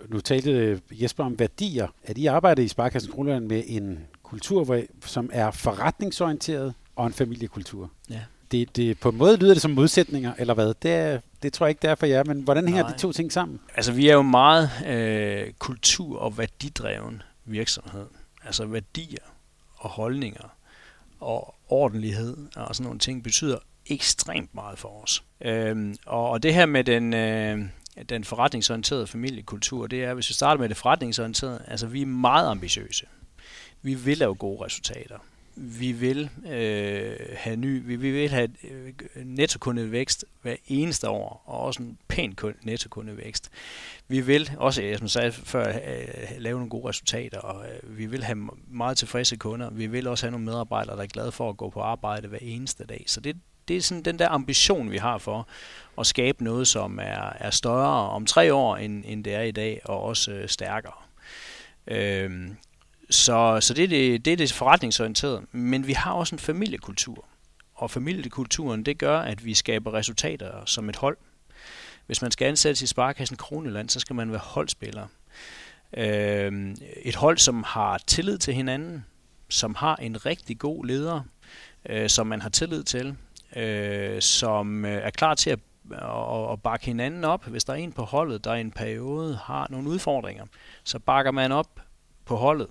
nu talte Jesper om værdier, at I arbejder i Sparkassen Kronland med en kultur, som er forretningsorienteret og en familiekultur. Ja det, det, på en måde lyder det som modsætninger, eller hvad? Det, det tror jeg ikke, det er for jer, men hvordan hænger Nej. de to ting sammen? Altså, vi er jo meget øh, kultur- og værdidreven virksomhed. Altså værdier og holdninger og ordentlighed og sådan nogle ting betyder ekstremt meget for os. Øhm, og, og det her med den, øh, den forretningsorienterede familiekultur, det er, hvis vi starter med det forretningsorienterede, altså vi er meget ambitiøse. Vi vil lave gode resultater vi vil øh, have ny, vi, vi vil have øh, nettokundevækst hver eneste år, og også en pæn nettokundevækst. Vi vil også, som sagde før, øh, lave nogle gode resultater, og øh, vi vil have meget tilfredse kunder. Vi vil også have nogle medarbejdere, der er glade for at gå på arbejde hver eneste dag. Så det, det er sådan den der ambition, vi har for at skabe noget, som er, er større om tre år, end, end det er i dag, og også øh, stærkere. Øh, så, så det, er det, det er det forretningsorienterede. Men vi har også en familiekultur. Og familiekulturen, det gør, at vi skaber resultater som et hold. Hvis man skal ansættes i Sparkassen Kroneland, så skal man være holdspiller. Øh, et hold, som har tillid til hinanden, som har en rigtig god leder, øh, som man har tillid til, øh, som øh, er klar til at og, og bakke hinanden op. Hvis der er en på holdet, der i en periode har nogle udfordringer, så bakker man op på holdet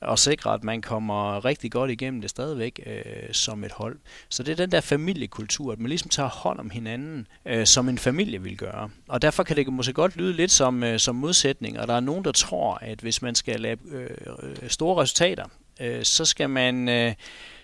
og sikre, at man kommer rigtig godt igennem det stadigvæk øh, som et hold. Så det er den der familiekultur, at man ligesom tager hånd om hinanden, øh, som en familie vil gøre. Og derfor kan det måske godt lyde lidt som, øh, som modsætning, og der er nogen, der tror, at hvis man skal lave øh, øh store resultater, øh, så skal man... Øh,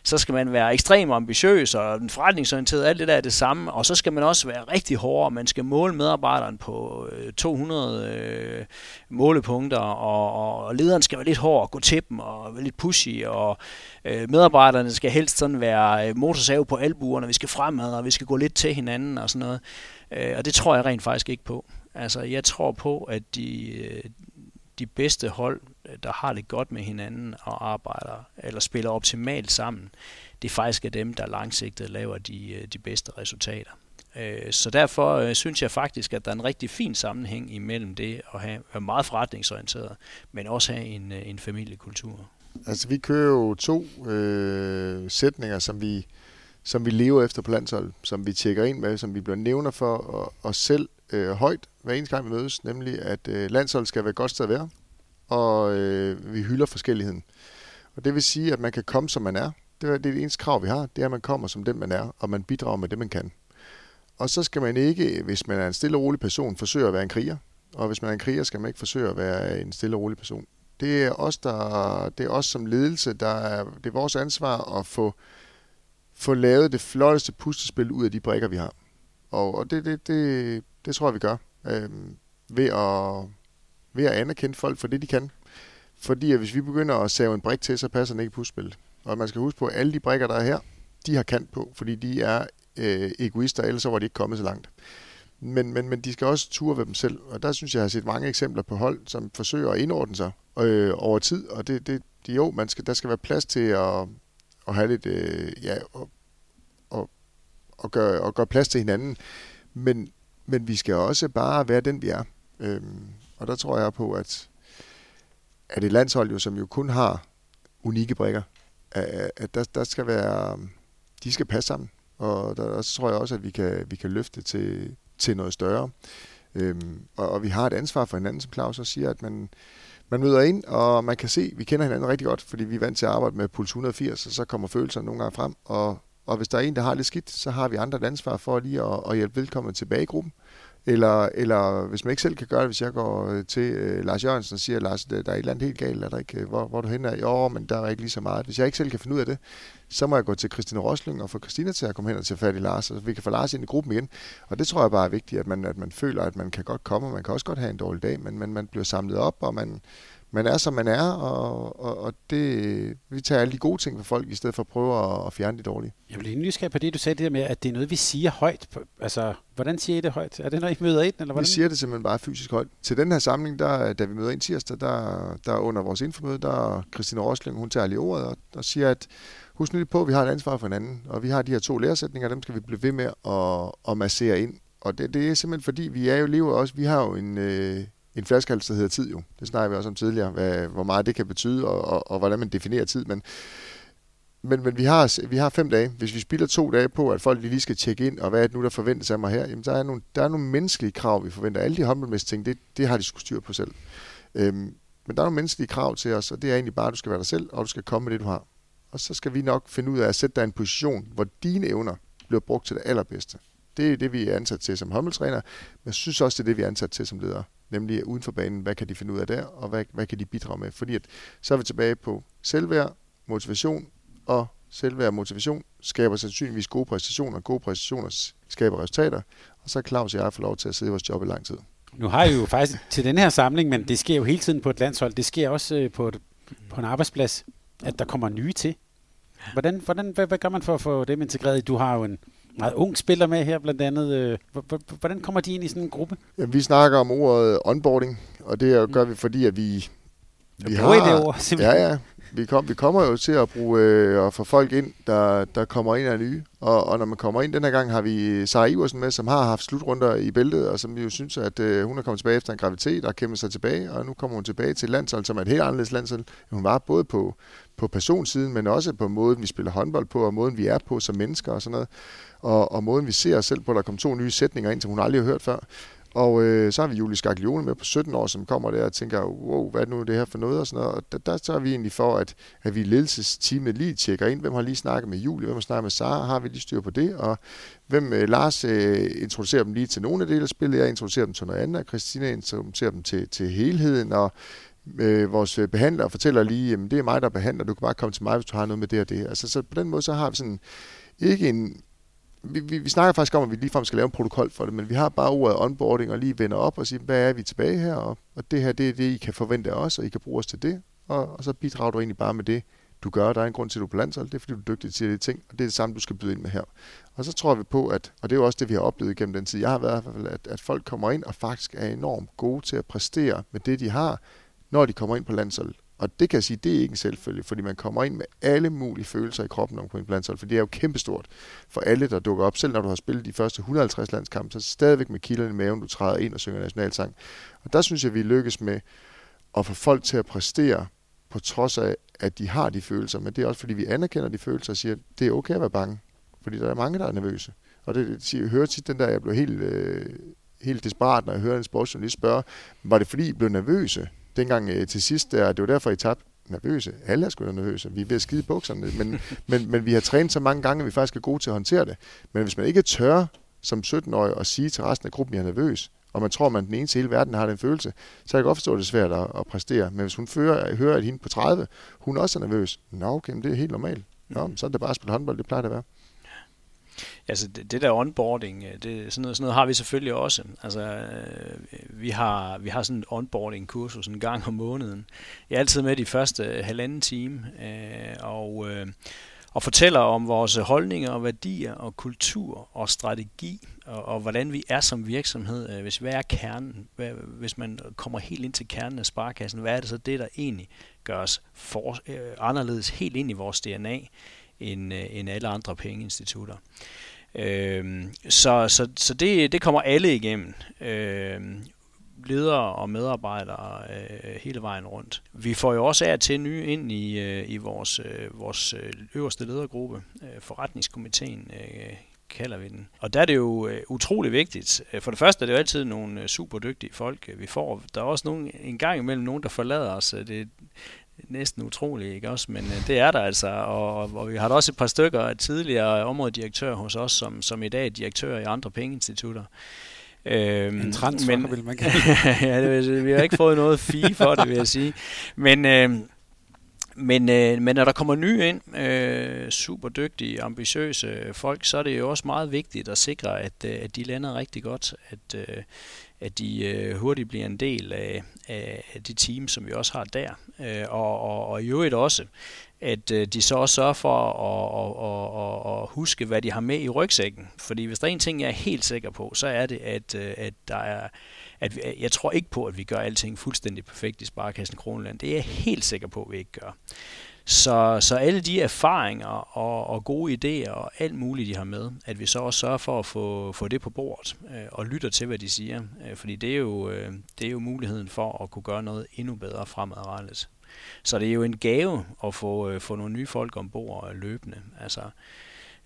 så skal man være ekstremt ambitiøs og forretningsorienteret, alt det der er det samme, og så skal man også være rigtig hård, og man skal måle medarbejderen på øh, 200 øh, målepunkter, og, og, og lederen skal være lidt hård og gå til dem, og være lidt pushy, og øh, medarbejderne skal helst sådan være øh, motorsave på albuerne, vi skal fremad, og vi skal gå lidt til hinanden og sådan noget. Øh, og det tror jeg rent faktisk ikke på. Altså, jeg tror på, at de, øh, de bedste hold, Øh, der har det godt med hinanden og arbejder, eller spiller optimalt sammen, det faktisk er dem, der langsigtet laver de, øh, de bedste resultater. Øh, så derfor synes jeg faktisk, at der er en rigtig fin sammenhæng imellem det at have, være meget forretningsorienteret, men også have en, en familiekultur. Altså vi kører jo to øh, sætninger, som vi som vi lever efter på landshold, som vi tjekker ind med, som vi bliver nævner for os selv øh, højt hver eneste gang vi mødes, nemlig at øh, landshold skal være et godt sted at være, og øh, vi hylder forskelligheden. Og det vil sige, at man kan komme, som man er. Det er det eneste krav, vi har, det er, at man kommer som den, man er, og man bidrager med det, man kan. Og så skal man ikke, hvis man er en stille og rolig person, forsøge at være en kriger. Og hvis man er en kriger, skal man ikke forsøge at være en stille og rolig person. Det er os, der, det er os som ledelse, der er, det er vores ansvar at få få lavet det flotteste puslespil ud af de brækker, vi har. Og, og det, det, det, det tror jeg, vi gør. Øh, ved, at, ved at anerkende folk for det, de kan. Fordi at hvis vi begynder at save en brik til, så passer den ikke i puslespillet. Og man skal huske på, at alle de brikker, der er her, de har kant på, fordi de er øh, egoister, ellers så var de ikke kommet så langt. Men, men, men de skal også ture ved dem selv, og der synes jeg, jeg har set mange eksempler på hold, som forsøger at indordne sig øh, over tid, og det, det, det jo, man skal, der skal være plads til at, at have lidt, øh, ja, og, og, og, gøre, og gøre plads til hinanden. Men, men vi skal også bare være den, vi er. Øhm, og der tror jeg på, at, at et landshold, jo, som jo kun har unikke brækker, at, at der, der skal være, de skal passe sammen. Og der, så tror jeg også, at vi kan, vi kan løfte til, til noget større. Øhm, og, og vi har et ansvar for hinanden, som Claus også siger, at man, man møder ind, og man kan se, vi kender hinanden rigtig godt, fordi vi er vant til at arbejde med puls 180, og så kommer følelserne nogle gange frem, og, og hvis der er en, der har lidt skidt, så har vi andre et ansvar for lige at, at hjælpe velkommen tilbage i gruppen. Eller, eller hvis man ikke selv kan gøre det, hvis jeg går øh, til øh, Lars Jørgensen og siger, Lars, der er et eller andet helt galt, er der ikke, øh, hvor, hvor du hen er? Jo, men der er ikke lige så meget. Hvis jeg ikke selv kan finde ud af det, så må jeg gå til Christine Rosling og få Christina til at komme hen og tage fat i Lars, så vi kan få Lars ind i gruppen igen. Og det tror jeg bare er vigtigt, at man, at man føler, at man kan godt komme, og man kan også godt have en dårlig dag, men men man bliver samlet op, og man, man er, som man er, og, og, og det, vi tager alle de gode ting for folk, i stedet for at prøve at, at fjerne de dårlige. Jeg bliver nysgerrig på det, du sagde det der med, at det er noget, vi siger højt. Altså, hvordan siger I det højt? Er det, når I møder ind? Eller hvordan? Vi siger det simpelthen bare fysisk højt. Til den her samling, der, da vi møder ind tirsdag, der, der under vores infomøde, der Christina Rosling, hun tager lige ordet og, og siger, at husk nu lige på, at vi har et ansvar for hinanden, og vi har de her to læresætninger, dem skal vi blive ved med at, at massere ind. Og det, det er simpelthen fordi, vi er jo lever også, vi har jo en, øh, en flaskehals, der hedder tid jo. Det snakker vi også om tidligere, hvad, hvor meget det kan betyde, og, og, og hvordan man definerer tid. Men, men, men vi, har, vi har fem dage. Hvis vi spilder to dage på, at folk lige skal tjekke ind, og hvad er det nu, der forventes af mig her, jamen der er nogle, der er nogle menneskelige krav, vi forventer. Alle de håndboldmæssige ting, det, det har de skulle styr på selv. Øhm, men der er nogle menneskelige krav til os, og det er egentlig bare, at du skal være dig selv, og du skal komme med det, du har. Og så skal vi nok finde ud af at sætte dig i en position, hvor dine evner bliver brugt til det allerbedste. Det er det, vi er ansat til som håndboldtræner, men jeg synes også, det er det, vi er ansat til som leder. nemlig uden for banen, hvad kan de finde ud af der, og hvad, hvad kan de bidrage med? Fordi at, så er vi tilbage på selvværd, motivation, og selvværd og motivation skaber sandsynligvis gode præstationer, gode præstationer skaber resultater, og så er Claus og jeg får lov til at sidde i vores job i lang tid. Nu har I jo faktisk til den her samling, men det sker jo hele tiden på et landshold, det sker også øh, på, et, på en arbejdsplads, at der kommer nye til. Hvordan, hvordan, hvad, hvad gør man for at få dem integreret? Du har jo en meget ung spiller med her blandt andet. Øh, hvordan kommer de ind i sådan en gruppe? Ja, vi snakker om ordet onboarding, og det gør vi, fordi at vi, vi har... det ord, simpelthen. Ja, ja. Vi, kom, vi kommer jo til at bruge øh, at få folk ind, der, der kommer ind af nye. Og, og når man kommer ind, den her gang har vi Sara Iversen med, som har haft slutrunder i bæltet, og som vi jo synes, at øh, hun er kommet tilbage efter en graviditet og kæmpet sig tilbage, og nu kommer hun tilbage til landshold, som er et helt anderledes landshold. Hun var både på, på personsiden, men også på måden, vi spiller håndbold på, og måden, vi er på som mennesker og sådan noget og, og måden vi ser os selv på, der kom to nye sætninger ind, som hun aldrig har hørt før. Og øh, så har vi Julie Skaglione med på 17 år, som kommer der og tænker, wow, hvad er nu det her for noget og sådan noget. Og der, der tager vi egentlig for, at, at vi ledelsesteamet lige tjekker ind, hvem har lige snakket med Julie, hvem har snakket med Sara, har vi lige styr på det, og hvem øh, Lars øh, introducerer dem lige til nogle af dele af spillet, jeg introducerer dem til noget andet, og Christina introducerer dem til, til helheden, og øh, vores øh, behandler fortæller lige, jamen det er mig, der behandler, du kan bare komme til mig, hvis du har noget med det og det. Altså, så på den måde, så har vi sådan ikke en... Vi, vi, vi snakker faktisk om, at vi ligefrem skal lave en protokol for det, men vi har bare ordet onboarding og lige vender op og siger, hvad er vi tilbage her, og, og det her, det er det, I kan forvente af os, og I kan bruge os til det, og, og så bidrager du egentlig bare med det, du gør. Der er en grund til, at du er på landshold, det er fordi, du er dygtig til de ting, og det er det samme, du skal byde ind med her. Og så tror vi på, at, og det er jo også det, vi har oplevet gennem den tid, jeg har været i hvert fald, at, at folk kommer ind og faktisk er enormt gode til at præstere med det, de har, når de kommer ind på landsholdet. Og det kan jeg sige, det er ikke en selvfølge, fordi man kommer ind med alle mulige følelser i kroppen om på en landshold, for det er jo kæmpestort for alle, der dukker op. Selv når du har spillet de første 150 landskampe, så er det stadigvæk med kilderne i maven, du træder ind og synger nationalsang. Og der synes jeg, vi lykkes med at få folk til at præstere, på trods af, at de har de følelser. Men det er også, fordi vi anerkender de følelser og siger, at det er okay at være bange. Fordi der er mange, der er nervøse. Og det, jeg hører tit den der, jeg blev helt, øh, helt desperat, når jeg hører en sportsjournalist spørge, var det fordi I blev nervøse? Dengang øh, til sidst, der, det var derfor, I tabte nervøse. Alle er sgu da nervøse. Vi er ved at skide bukserne, men, men, men vi har trænet så mange gange, at vi faktisk er gode til at håndtere det. Men hvis man ikke tør som 17-årig at sige til resten af gruppen, at jeg er nervøs, og man tror, at man den eneste i hele verden har den følelse, så kan jeg godt forstå, at det er svært at, at præstere. Men hvis hun fører, hører, at hende på 30, hun også er nervøs, nå okay, men det er helt normalt. Nå, så er det bare at spille håndbold, det plejer det at være. Altså det, det der onboarding, øh, det, sådan, noget, sådan noget har vi selvfølgelig også. Altså øh, vi har, vi har sådan en onboarding kursus en gang om måneden. Jeg er altid med de første øh, halvanden time, øh, og, øh, og fortæller om vores holdninger og værdier og kultur og strategi, og, og hvordan vi er som virksomhed. Øh, hvis hvad er kernen? Hvad, hvis man kommer helt ind til kernen af sparkassen, hvad er det så det, der egentlig gør os for, øh, anderledes helt ind i vores DNA? end, øh, end alle andre pengeinstitutter. Øh, så så, så det, det kommer alle igennem. Øh, ledere og medarbejdere øh, hele vejen rundt. Vi får jo også af til nye ind i, øh, i vores, øh, vores øh, øverste ledergruppe, øh, forretningskomiteen, øh, kalder vi den. Og der er det jo øh, utrolig vigtigt. Øh, for det første er det jo altid nogle øh, super dygtige folk, øh, vi får. Der er også nogle, en gang imellem nogen, der forlader os. Det, næsten utroligt, ikke også? Men øh, det er der altså, og, og vi har da også et par stykker af tidligere områdedirektører hos os, som, som i dag er direktører i andre pengeinstitutter. Øhm, en transfer, men, vil man kalde ja, det, vi har ikke fået noget fee for det, vil jeg sige. Men, øh, men, øh, men når der kommer nye ind, øh, super dygtige, ambitiøse folk, så er det jo også meget vigtigt at sikre, at, øh, at de lander rigtig godt, at, øh, at de øh, hurtigt bliver en del af, af de team, som vi også har der. Øh, og, og, og i øvrigt også, at øh, de så også sørger for at, at, at, at huske, hvad de har med i rygsækken. Fordi hvis der er en ting, jeg er helt sikker på, så er det, at, øh, at der er at vi, jeg tror ikke på, at vi gør alting fuldstændig perfekt i Sparkassen Kronland. Det er jeg helt sikker på, at vi ikke gør. Så, så alle de erfaringer og, og gode idéer og alt muligt, de har med, at vi så også sørger for at få, få det på bordet øh, og lytter til, hvad de siger. Øh, fordi det er, jo, øh, det er jo muligheden for at kunne gøre noget endnu bedre fremadrettet. Så det er jo en gave at få, øh, få nogle nye folk ombord løbende. Altså,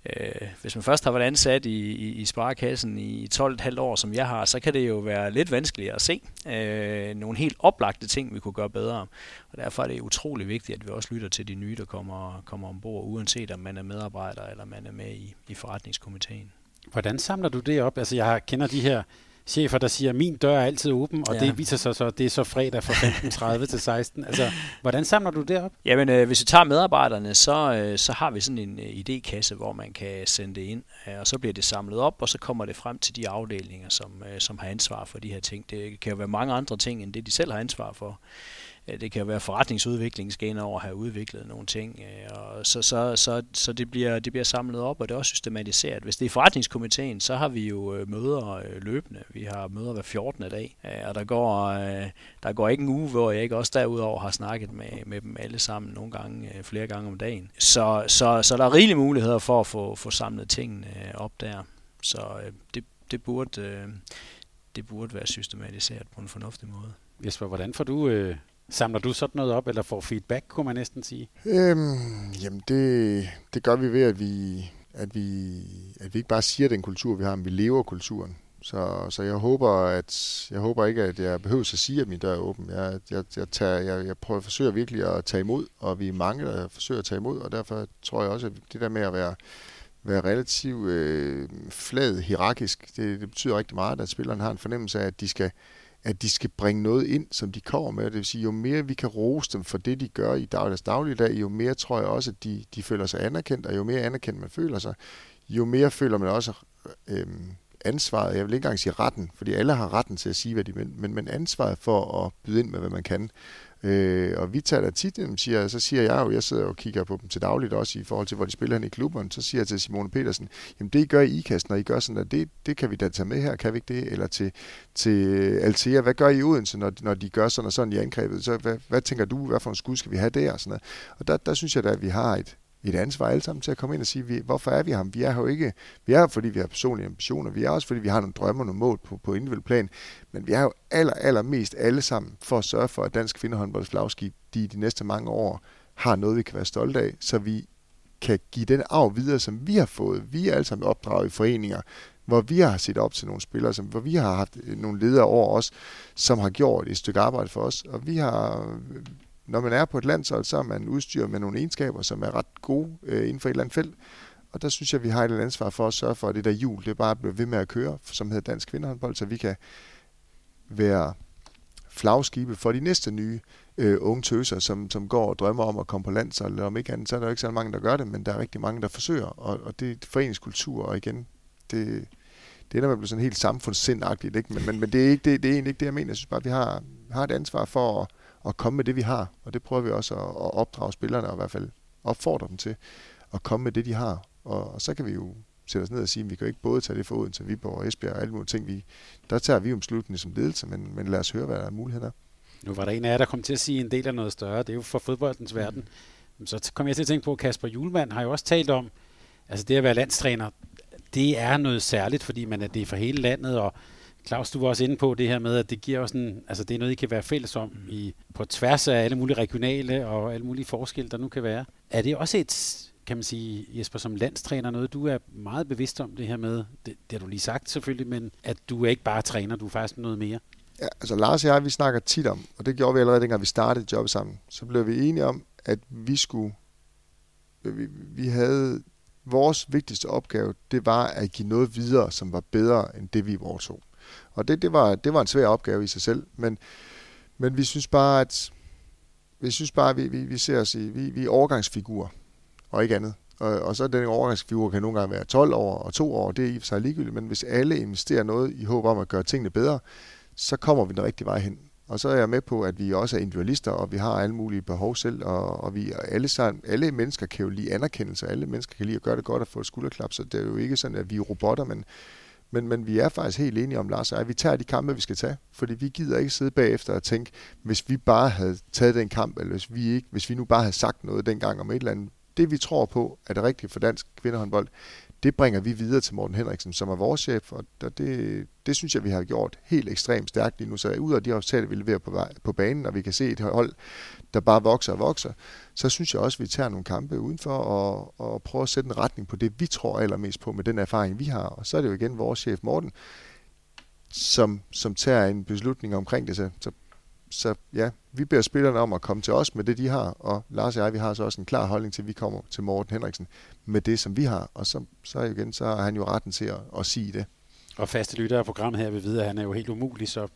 Øh, hvis man først har været ansat i, i, i sparekassen i 12,5 år, som jeg har, så kan det jo være lidt vanskeligere at se øh, nogle helt oplagte ting, vi kunne gøre bedre. Og derfor er det utrolig vigtigt, at vi også lytter til de nye, der kommer, kommer ombord, uanset om man er medarbejder eller man er med i, i forretningskomiteen. Hvordan samler du det op? Altså, jeg kender de her chefer, der siger, min dør er altid åben, og ja. det viser sig så, det er så fredag fra 15.30 til 16. Altså, hvordan samler du det op? Jamen, øh, hvis vi tager medarbejderne, så, øh, så har vi sådan en øh, idékasse, hvor man kan sende det ind, øh, og så bliver det samlet op, og så kommer det frem til de afdelinger, som, øh, som har ansvar for de her ting. Det kan jo være mange andre ting, end det de selv har ansvar for. Øh, det kan være forretningsudvikling, skal ind over at have udviklet nogle ting. Øh, og så så, så, så det, bliver, det bliver samlet op, og det er også systematiseret. Hvis det er forretningskomiteen, så har vi jo øh, møder løbende. Vi har møder hver 14. dag, og der går, der går ikke en uge, hvor jeg ikke også derudover har snakket med, med dem alle sammen nogle gange, flere gange om dagen. Så, så, så der er rigelige muligheder for at få, få samlet tingene op der. Så det, det burde det burde være systematiseret på en fornuftig måde. Jesper, hvordan får du øh, Samler du sådan noget op, eller får feedback, kunne man næsten sige? Øhm, jamen, det, det gør vi ved, at vi, at, vi, at vi ikke bare siger den kultur, vi har, men vi lever kulturen. Så, så jeg håber, at jeg håber ikke, at jeg behøver at sige, at min dør er åben. Jeg, jeg, jeg, tager, jeg, jeg prøver, forsøger virkelig at tage imod, og vi er mange, der forsøger at tage imod, og derfor tror jeg også, at det der med at være, være relativt øh, flad, hierarkisk, det, det betyder rigtig meget, at spilleren har en fornemmelse af, at de skal at de skal bringe noget ind, som de kommer med. Det vil sige, jo mere vi kan rose dem for det, de gør i deres dagligdag, jo mere tror jeg også, at de, de føler sig anerkendt, og jo mere anerkendt man føler sig, jo mere føler man også øhm, ansvaret, jeg vil ikke engang sige retten, fordi alle har retten til at sige, hvad de vil, men, men ansvaret for at byde ind med, hvad man kan. Øh, og vi taler tit, dem, siger, så siger jeg jo, jeg sidder og kigger på dem til dagligt også i forhold til, hvor de spiller hen i klubberne, så siger jeg til Simone Petersen, jamen det I gør i IKAST, når I gør sådan, at det, det kan vi da tage med her, kan vi ikke det? Eller til, til Altea, hvad gør I i Odense, når, når de gør sådan og sådan i angrebet? Så hvad, hvad tænker du, hvad for en skud skal vi have der? Og, sådan noget. og der, der synes jeg da, at vi har et, et ansvar alle sammen til at komme ind og sige, vi, hvorfor er vi ham? Vi er her jo ikke, vi er her, fordi vi har personlige ambitioner, vi er også, fordi vi har nogle drømme og nogle mål på, på individuel plan, men vi er jo aller, aller mest alle sammen for at sørge for, at dansk kvindehåndbolds flagskib, de de næste mange år har noget, vi kan være stolte af, så vi kan give den arv videre, som vi har fået. Vi er alle sammen opdraget i foreninger, hvor vi har set op til nogle spillere, som, hvor vi har haft øh, nogle ledere over os, som har gjort et stykke arbejde for os, og vi har når man er på et landshold, så er man udstyret med nogle egenskaber, som er ret gode øh, inden for et eller andet felt. Og der synes jeg, vi har et ansvar for at sørge for, at det der hjul, det bare bliver ved med at køre, som hedder Dansk Kvinderhåndbold, så vi kan være flagskibe for de næste nye øh, unge tøser, som, som går og drømmer om at komme på landshold. Eller om ikke andet, så er der jo ikke så mange, der gør det, men der er rigtig mange, der forsøger. Og, og det er foreningskultur, og igen, det, det er, med man bliver sådan helt samfundssindagtigt, ikke? Men, men, men det, er ikke, det, det er egentlig ikke det, jeg mener. Jeg synes bare, vi har, har et ansvar for at at komme med det, vi har. Og det prøver vi også at, at opdrage spillerne, og i hvert fald opfordre dem til at komme med det, de har. Og, og så kan vi jo sætte os ned og sige, at vi kan ikke både tage det for Odense, Viborg og Esbjerg og alle mulige ting. Vi, der tager vi jo slutningen som ledelse, men, men lad os høre, hvad der er muligheder. Nu var der en af jer, der kom til at sige en del af noget større. Det er jo for fodboldens verden. Mm. Så kom jeg til at tænke på, at Kasper Julemand har jo også talt om, altså det at være landstræner, det er noget særligt, fordi man er det for hele landet, og Claus, du var også inde på det her med, at det giver også en, altså det er noget, I kan være fælles om i, på tværs af alle mulige regionale og alle mulige forskelle, der nu kan være. Er det også et, kan man sige, Jesper, som landstræner, noget du er meget bevidst om det her med, det, det har du lige sagt selvfølgelig, men at du er ikke bare træner, du er faktisk noget mere? Ja, altså Lars og jeg, vi snakker tit om, og det gjorde vi allerede dengang vi startede jobbet sammen, så blev vi enige om, at vi skulle, øh, vi, vi havde, vores vigtigste opgave, det var at give noget videre, som var bedre end det, vi overtog. Og det, det, var, det var en svær opgave i sig selv, men, men vi synes bare, at vi synes bare, at vi, vi, vi ser os i, vi, vi er overgangsfigurer, og ikke andet. Og, og så den overgangsfigur kan nogle gange være 12 år og 2 år, det er i for sig ligegyldigt, men hvis alle investerer noget i håb om at gøre tingene bedre, så kommer vi den rigtige vej hen. Og så er jeg med på, at vi også er individualister, og vi har alle mulige behov selv, og, og vi alle, sammen, alle mennesker kan jo lide anerkendelse, alle mennesker kan lide at gøre det godt og få et skulderklap, så det er jo ikke sådan, at vi er robotter, men men, men vi er faktisk helt enige om, Lars, at vi tager de kampe, vi skal tage. Fordi vi gider ikke sidde bagefter og tænke, hvis vi bare havde taget den kamp, eller hvis vi, ikke, hvis vi nu bare havde sagt noget dengang om et eller andet. Det vi tror på er det rigtige for dansk kvindehåndbold, det bringer vi videre til Morten Henriksen, som er vores chef, og det, det synes jeg, vi har gjort helt ekstremt stærkt lige nu. Så ud af de resultater, vi leverer på, på banen, og vi kan se et hold, der bare vokser og vokser, så synes jeg også, at vi tager nogle kampe udenfor og, og prøver at sætte en retning på det, vi tror allermest på med den erfaring, vi har. Og så er det jo igen vores chef Morten, som, som tager en beslutning omkring det. Så, så, så ja, vi beder spillerne om at komme til os med det, de har, og Lars og jeg, vi har så også en klar holdning til, at vi kommer til Morten Henriksen med det, som vi har. Og så, så igen, så har han jo retten til at, at sige det. Og faste lyttere af programmet her vil vide, at han er jo helt umulig, så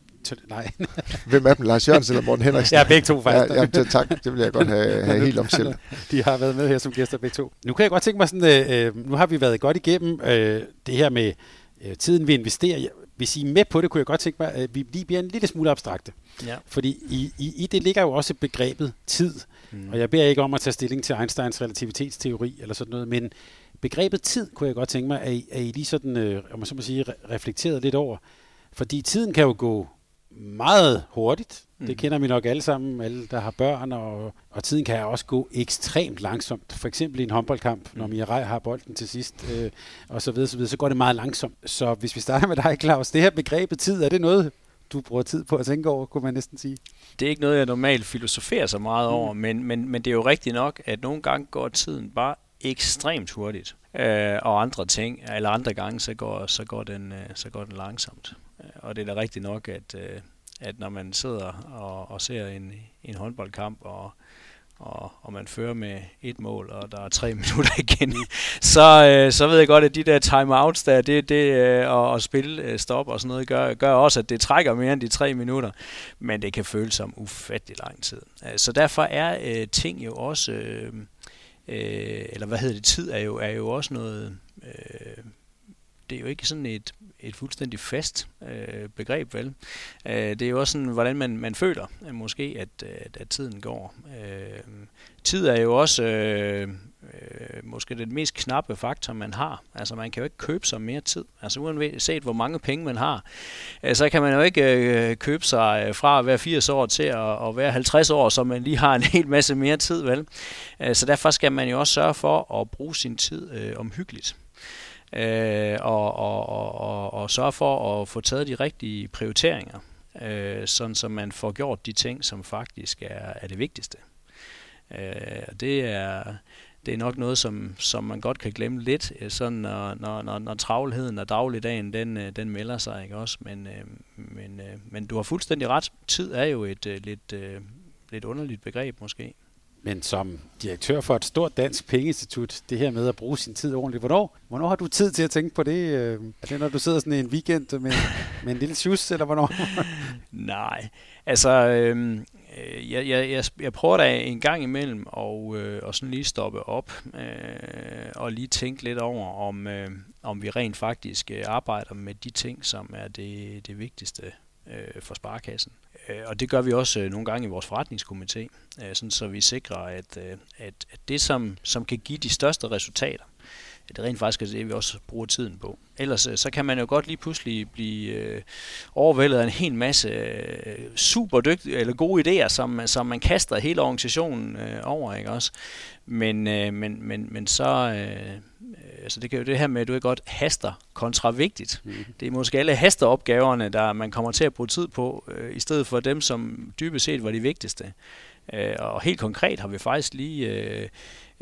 nej. Hvem er dem? Lars Jørgensen eller Morten Henriksen? Ja, begge to faktisk. Ja, jamen, tak, det vil jeg godt have, have helt om selv. De har været med her som gæster begge to. Nu kan jeg godt tænke mig sådan, øh, øh, nu har vi været godt igennem øh, det her med øh, tiden, vi investerer. Hvis I er med på det, kunne jeg godt tænke mig, at vi lige bliver en lille smule abstrakte. Ja. Fordi i, i, i det ligger jo også begrebet tid. Mm. Og jeg beder ikke om at tage stilling til Einsteins relativitetsteori eller sådan noget, men begrebet tid kunne jeg godt tænke mig, at I, at I lige sådan, øh, om man så må sige, reflekteret lidt over. Fordi tiden kan jo gå meget hurtigt. Mm. Det kender vi nok alle sammen, alle der har børn, og, og tiden kan også gå ekstremt langsomt. For eksempel i en håndboldkamp, mm. når Mirai har bolden til sidst, øh, og så videre, så videre, så går det meget langsomt. Så hvis vi starter med dig, Claus, det her begrebet tid, er det noget, du bruger tid på at tænke over, kunne man næsten sige? Det er ikke noget, jeg normalt filosoferer så meget over, mm. men, men, men det er jo rigtigt nok, at nogle gange går tiden bare ekstremt hurtigt, øh, og andre ting, eller andre gange, så går, så går, den, øh, så går den langsomt. Og det er da rigtigt nok, at, øh, at når man sidder og, og ser en, en håndboldkamp, og, og, og man fører med et mål, og der er tre minutter igen, så, øh, så ved jeg godt, at de der timeouts der, det, det øh, og, og spil øh, stop og sådan noget, gør, gør også, at det trækker mere end de tre minutter, men det kan føles som ufattelig lang tid. Øh, så derfor er øh, ting jo også, øh, øh, eller hvad hedder det, tid er jo, er jo også noget, øh, det er jo ikke sådan et, et fuldstændig fast øh, begreb, vel? Øh, det er jo også sådan, hvordan man, man føler øh, måske, at, at, at tiden går. Øh, tid er jo også øh, øh, måske det mest knappe faktor, man har. Altså man kan jo ikke købe sig mere tid. Altså uanset hvor mange penge man har, øh, så kan man jo ikke øh, købe sig øh, fra at være 80 år til at, at være 50 år, så man lige har en hel masse mere tid, vel? Øh, så derfor skal man jo også sørge for at bruge sin tid øh, omhyggeligt øh, og, og, og, og, og sørge for at få taget de rigtige prioriteringer, øh, sådan så man får gjort de ting, som faktisk er, er det vigtigste. Øh, det er det er nok noget, som, som man godt kan glemme lidt, øh, sådan når, når, når, når travlheden og dagligdagen, den, øh, den melder sig, ikke også? Men, øh, men, men du har fuldstændig ret. Tid er jo et lidt, lidt underligt begreb, måske. Men som direktør for et stort dansk pengeinstitut, det her med at bruge sin tid ordentligt, hvornår, hvornår har du tid til at tænke på det? Øh, er det, når du sidder sådan en weekend med, med en lille sjus, eller hvornår? Nej, altså øhm, øh, jeg, jeg, jeg, jeg prøver da en gang imellem og, øh, og sådan lige stoppe op øh, og lige tænke lidt over, om, øh, om vi rent faktisk øh, arbejder med de ting, som er det, det vigtigste øh, for sparekassen. Øh, og det gør vi også øh, nogle gange i vores forretningskomité, øh, sådan så vi sikrer, at, øh, at, at det, som, som kan give de største resultater, det rent faktisk er det, vi også bruger tiden på. Ellers så kan man jo godt lige pludselig blive øh, overvældet af en hel masse øh, super dygtige eller gode idéer, som, som man kaster hele organisationen øh, over, ikke også? Men, øh, men, men, men så, øh, altså det kan jo det her med, at du er godt haster kontra vigtigt. Mm. Det er måske alle hasteopgaverne, der man kommer til at bruge tid på, øh, i stedet for dem, som dybest set var de vigtigste. Øh, og helt konkret har vi faktisk lige øh,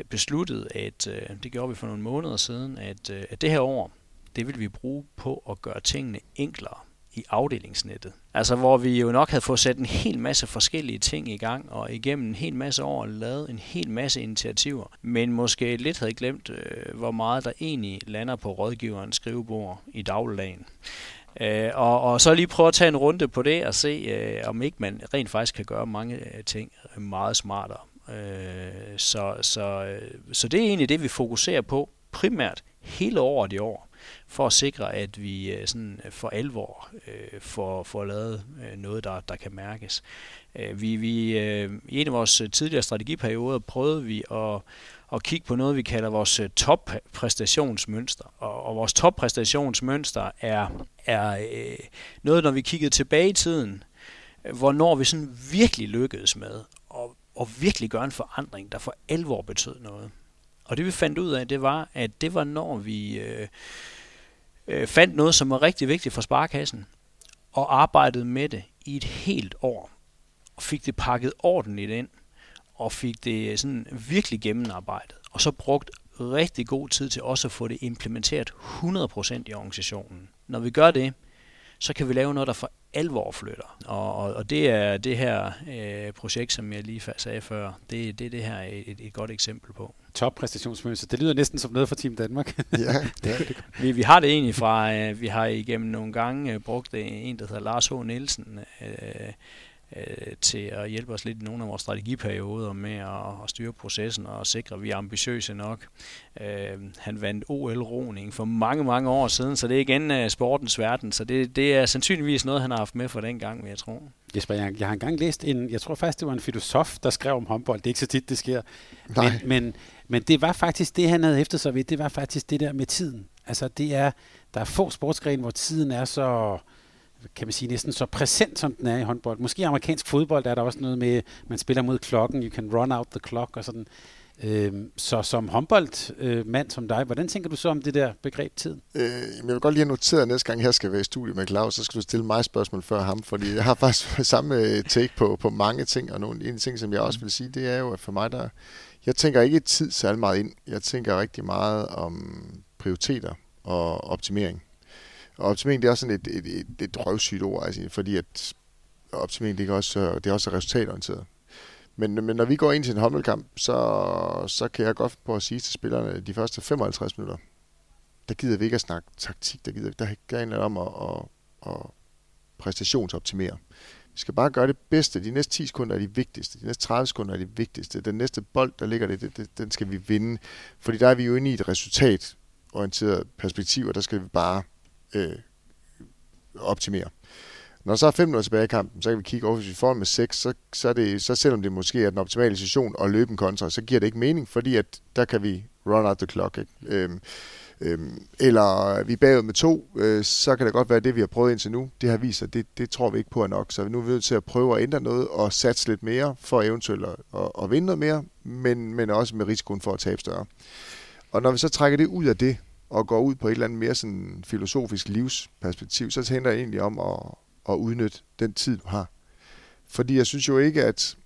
besluttet, at øh, det gjorde vi for nogle måneder siden, at, øh, at det her år, det vil vi bruge på at gøre tingene enklere i afdelingsnettet. Altså hvor vi jo nok havde fået sat en hel masse forskellige ting i gang, og igennem en hel masse år lavet en hel masse initiativer, men måske lidt havde glemt, øh, hvor meget der egentlig lander på rådgiverens skrivebord i dagligdagen. Øh, og, og så lige prøve at tage en runde på det og se, øh, om ikke man rent faktisk kan gøre mange øh, ting meget smartere. Øh, så, så, øh, så det er egentlig det, vi fokuserer på primært hele året i år for at sikre, at vi øh, sådan øh, for alvor øh, får, får lavet noget, der, der kan mærkes. Øh, vi, vi, øh, I en af vores tidligere strategiperioder prøvede vi at, at kigge på noget, vi kalder vores toppræstationsmønster. Og, og vores toppræstationsmønster er, er øh, noget, når vi kiggede tilbage i tiden, hvornår vi sådan virkelig lykkedes med og virkelig gøre en forandring, der for alvor betød noget. Og det vi fandt ud af, det var, at det var når vi øh, øh, fandt noget, som var rigtig vigtigt for sparekassen, og arbejdede med det i et helt år, og fik det pakket ordentligt ind, og fik det øh, sådan virkelig gennemarbejdet, og så brugt rigtig god tid til også at få det implementeret 100% i organisationen. Når vi gør det, så kan vi lave noget, der for alvor flytter. Og, og, og det er det her øh, projekt, som jeg lige sagde før, det, det er det her et, et godt eksempel på. Toppræstationsmønster. Det lyder næsten som noget for Team Danmark. ja, det er det. Vi, vi har det egentlig fra, øh, vi har igennem nogle gange øh, brugt en, der hedder Lars H. Nielsen, øh, øh, til at hjælpe os lidt i nogle af vores strategiperioder med at, at styre processen og sikre, at vi er ambitiøse nok. Øh, han vandt OL-roning for mange, mange år siden, så det er igen uh, sportens verden, så det, det er sandsynligvis noget, han har haft med for den gang, vil jeg tro. Jesper, jeg, jeg har engang læst en, jeg tror faktisk, det var en filosof, der skrev om håndbold. Det er ikke så tit, det sker. Men, men, men det var faktisk det, han havde efter sig ved, det var faktisk det der med tiden. Altså det er, der er få sportsgrene, hvor tiden er så, kan man sige, næsten så præsent, som den er i håndbold. Måske i amerikansk fodbold er der også noget med, man spiller mod klokken, you can run out the clock og sådan. Øhm, så som håndboldmand øh, som dig, hvordan tænker du så om det der begreb tid? Øh, jeg vil godt lige have noteret, at næste gang jeg skal være i studiet med Claus, så skal du stille mig spørgsmål før ham, fordi jeg har faktisk samme øh, take på, på mange ting, og nogle, en ting, som jeg også vil sige, det er jo, at for mig, der, jeg tænker ikke tid særlig meget ind. Jeg tænker rigtig meget om prioriteter og optimering. Og optimering, det er også sådan et, et, et, et røvsygt ord, altså, fordi at optimering, det er også, øh, det er også resultatorienteret. Men, men når vi går ind til en håndboldkamp, så, så kan jeg godt på at sige til spillerne, de første 55 minutter, der gider vi ikke at snakke taktik, der gider der handler om at, at, at præstationsoptimere. Vi skal bare gøre det bedste. De næste 10 sekunder er de vigtigste. De næste 30 sekunder er de vigtigste. Den næste bold, der ligger det, det, det den skal vi vinde. Fordi der er vi jo inde i et resultatorienteret perspektiv, og der skal vi bare øh, optimere. Når så er 5 minutter tilbage i kampen, så kan vi kigge over, hvis vi får med 6, så, så, er det, så selvom det måske er den optimale situation at løbe en kontra, så giver det ikke mening, fordi at der kan vi run out the clock. Ikke? Øhm, øhm, eller vi er bagud med to, øh, så kan det godt være, at det, vi har prøvet indtil nu, det har vist sig, det, det tror vi ikke på er nok. Så nu er vi nødt til at prøve at ændre noget og satse lidt mere for eventuelt at, at, at vinde noget mere, men, men også med risikoen for at tabe større. Og når vi så trækker det ud af det, og går ud på et eller andet mere sådan filosofisk livsperspektiv, så handler det egentlig om at, at udnytte den tid, du har. Fordi jeg synes jo ikke, at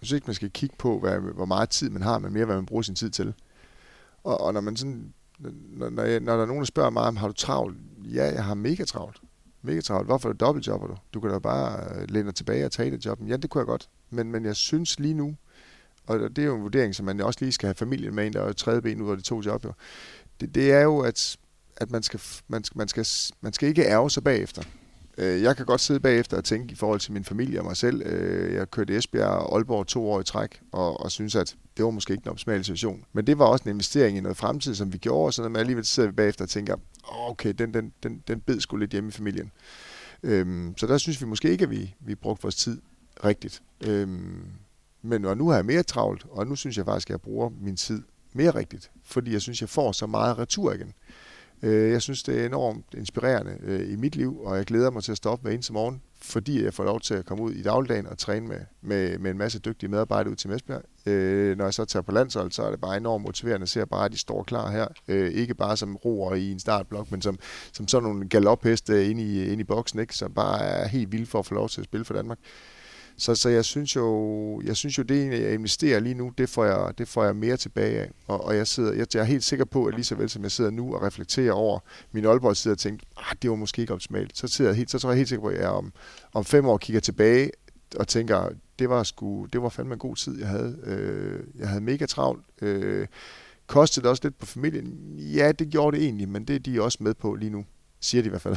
jeg synes ikke, man skal kigge på, hvad, hvor meget tid man har, men mere, hvad man bruger sin tid til. Og, og når man sådan, når, når, jeg, når der er nogen, der spørger mig, om har du travlt? Ja, jeg har mega travlt. Mega travlt. Hvorfor er du dobbeltjobber du? Du kan da bare øh, læne dig tilbage og tage det jobben. Ja, det kunne jeg godt. Men, men jeg synes lige nu, og det er jo en vurdering, som man også lige skal have familien med, en der er jo tredje ben ud af de to job, jo. Det, det er jo, at, at man, skal, man, skal, man, skal, man skal ikke ærge sig bagefter. Øh, jeg kan godt sidde bagefter og tænke i forhold til min familie og mig selv. Øh, jeg kørte Esbjerg og Aalborg to år i træk, og, og synes, at det var måske ikke en optimal situation. Men det var også en investering i noget fremtid, som vi gjorde, så når man alligevel sidder vi bagefter og tænker, okay, den, den, den, den bed skulle lidt hjemme i familien. Øhm, så der synes vi måske ikke, at vi, vi brugte vores tid rigtigt. Øhm, men og nu har jeg mere travlt, og nu synes jeg faktisk, at jeg bruger min tid mere rigtigt, fordi jeg synes, jeg får så meget retur igen. Øh, jeg synes, det er enormt inspirerende øh, i mit liv, og jeg glæder mig til at stoppe hver eneste morgen, fordi jeg får lov til at komme ud i dagligdagen og træne med, med, med en masse dygtige medarbejdere ud til Mesbjerg. Øh, når jeg så tager på landshold, så er det bare enormt motiverende at se bare, at de står klar her. Øh, ikke bare som roer i en startblok, men som, som sådan nogle galopheste inde i, inde i boksen, ikke? som bare er helt vilde for at få lov til at spille for Danmark. Så, så jeg synes jo, jeg synes jo, det jeg investerer lige nu, det får jeg, det får jeg mere tilbage af. Og, og jeg, sidder, jeg, jeg er helt sikker på, at lige så vel som jeg sidder nu og reflekterer over min Aalborg sidder og tænker, ah, det var måske ikke optimalt. Så, sidder jeg helt, så tror jeg helt sikker på, at jeg om, om fem år kigger tilbage og tænker, det var, sgu, det var fandme en god tid, jeg havde. Øh, jeg havde mega travlt. Øh, kostede det også lidt på familien? Ja, det gjorde det egentlig, men det er de også med på lige nu. Siger de i hvert fald.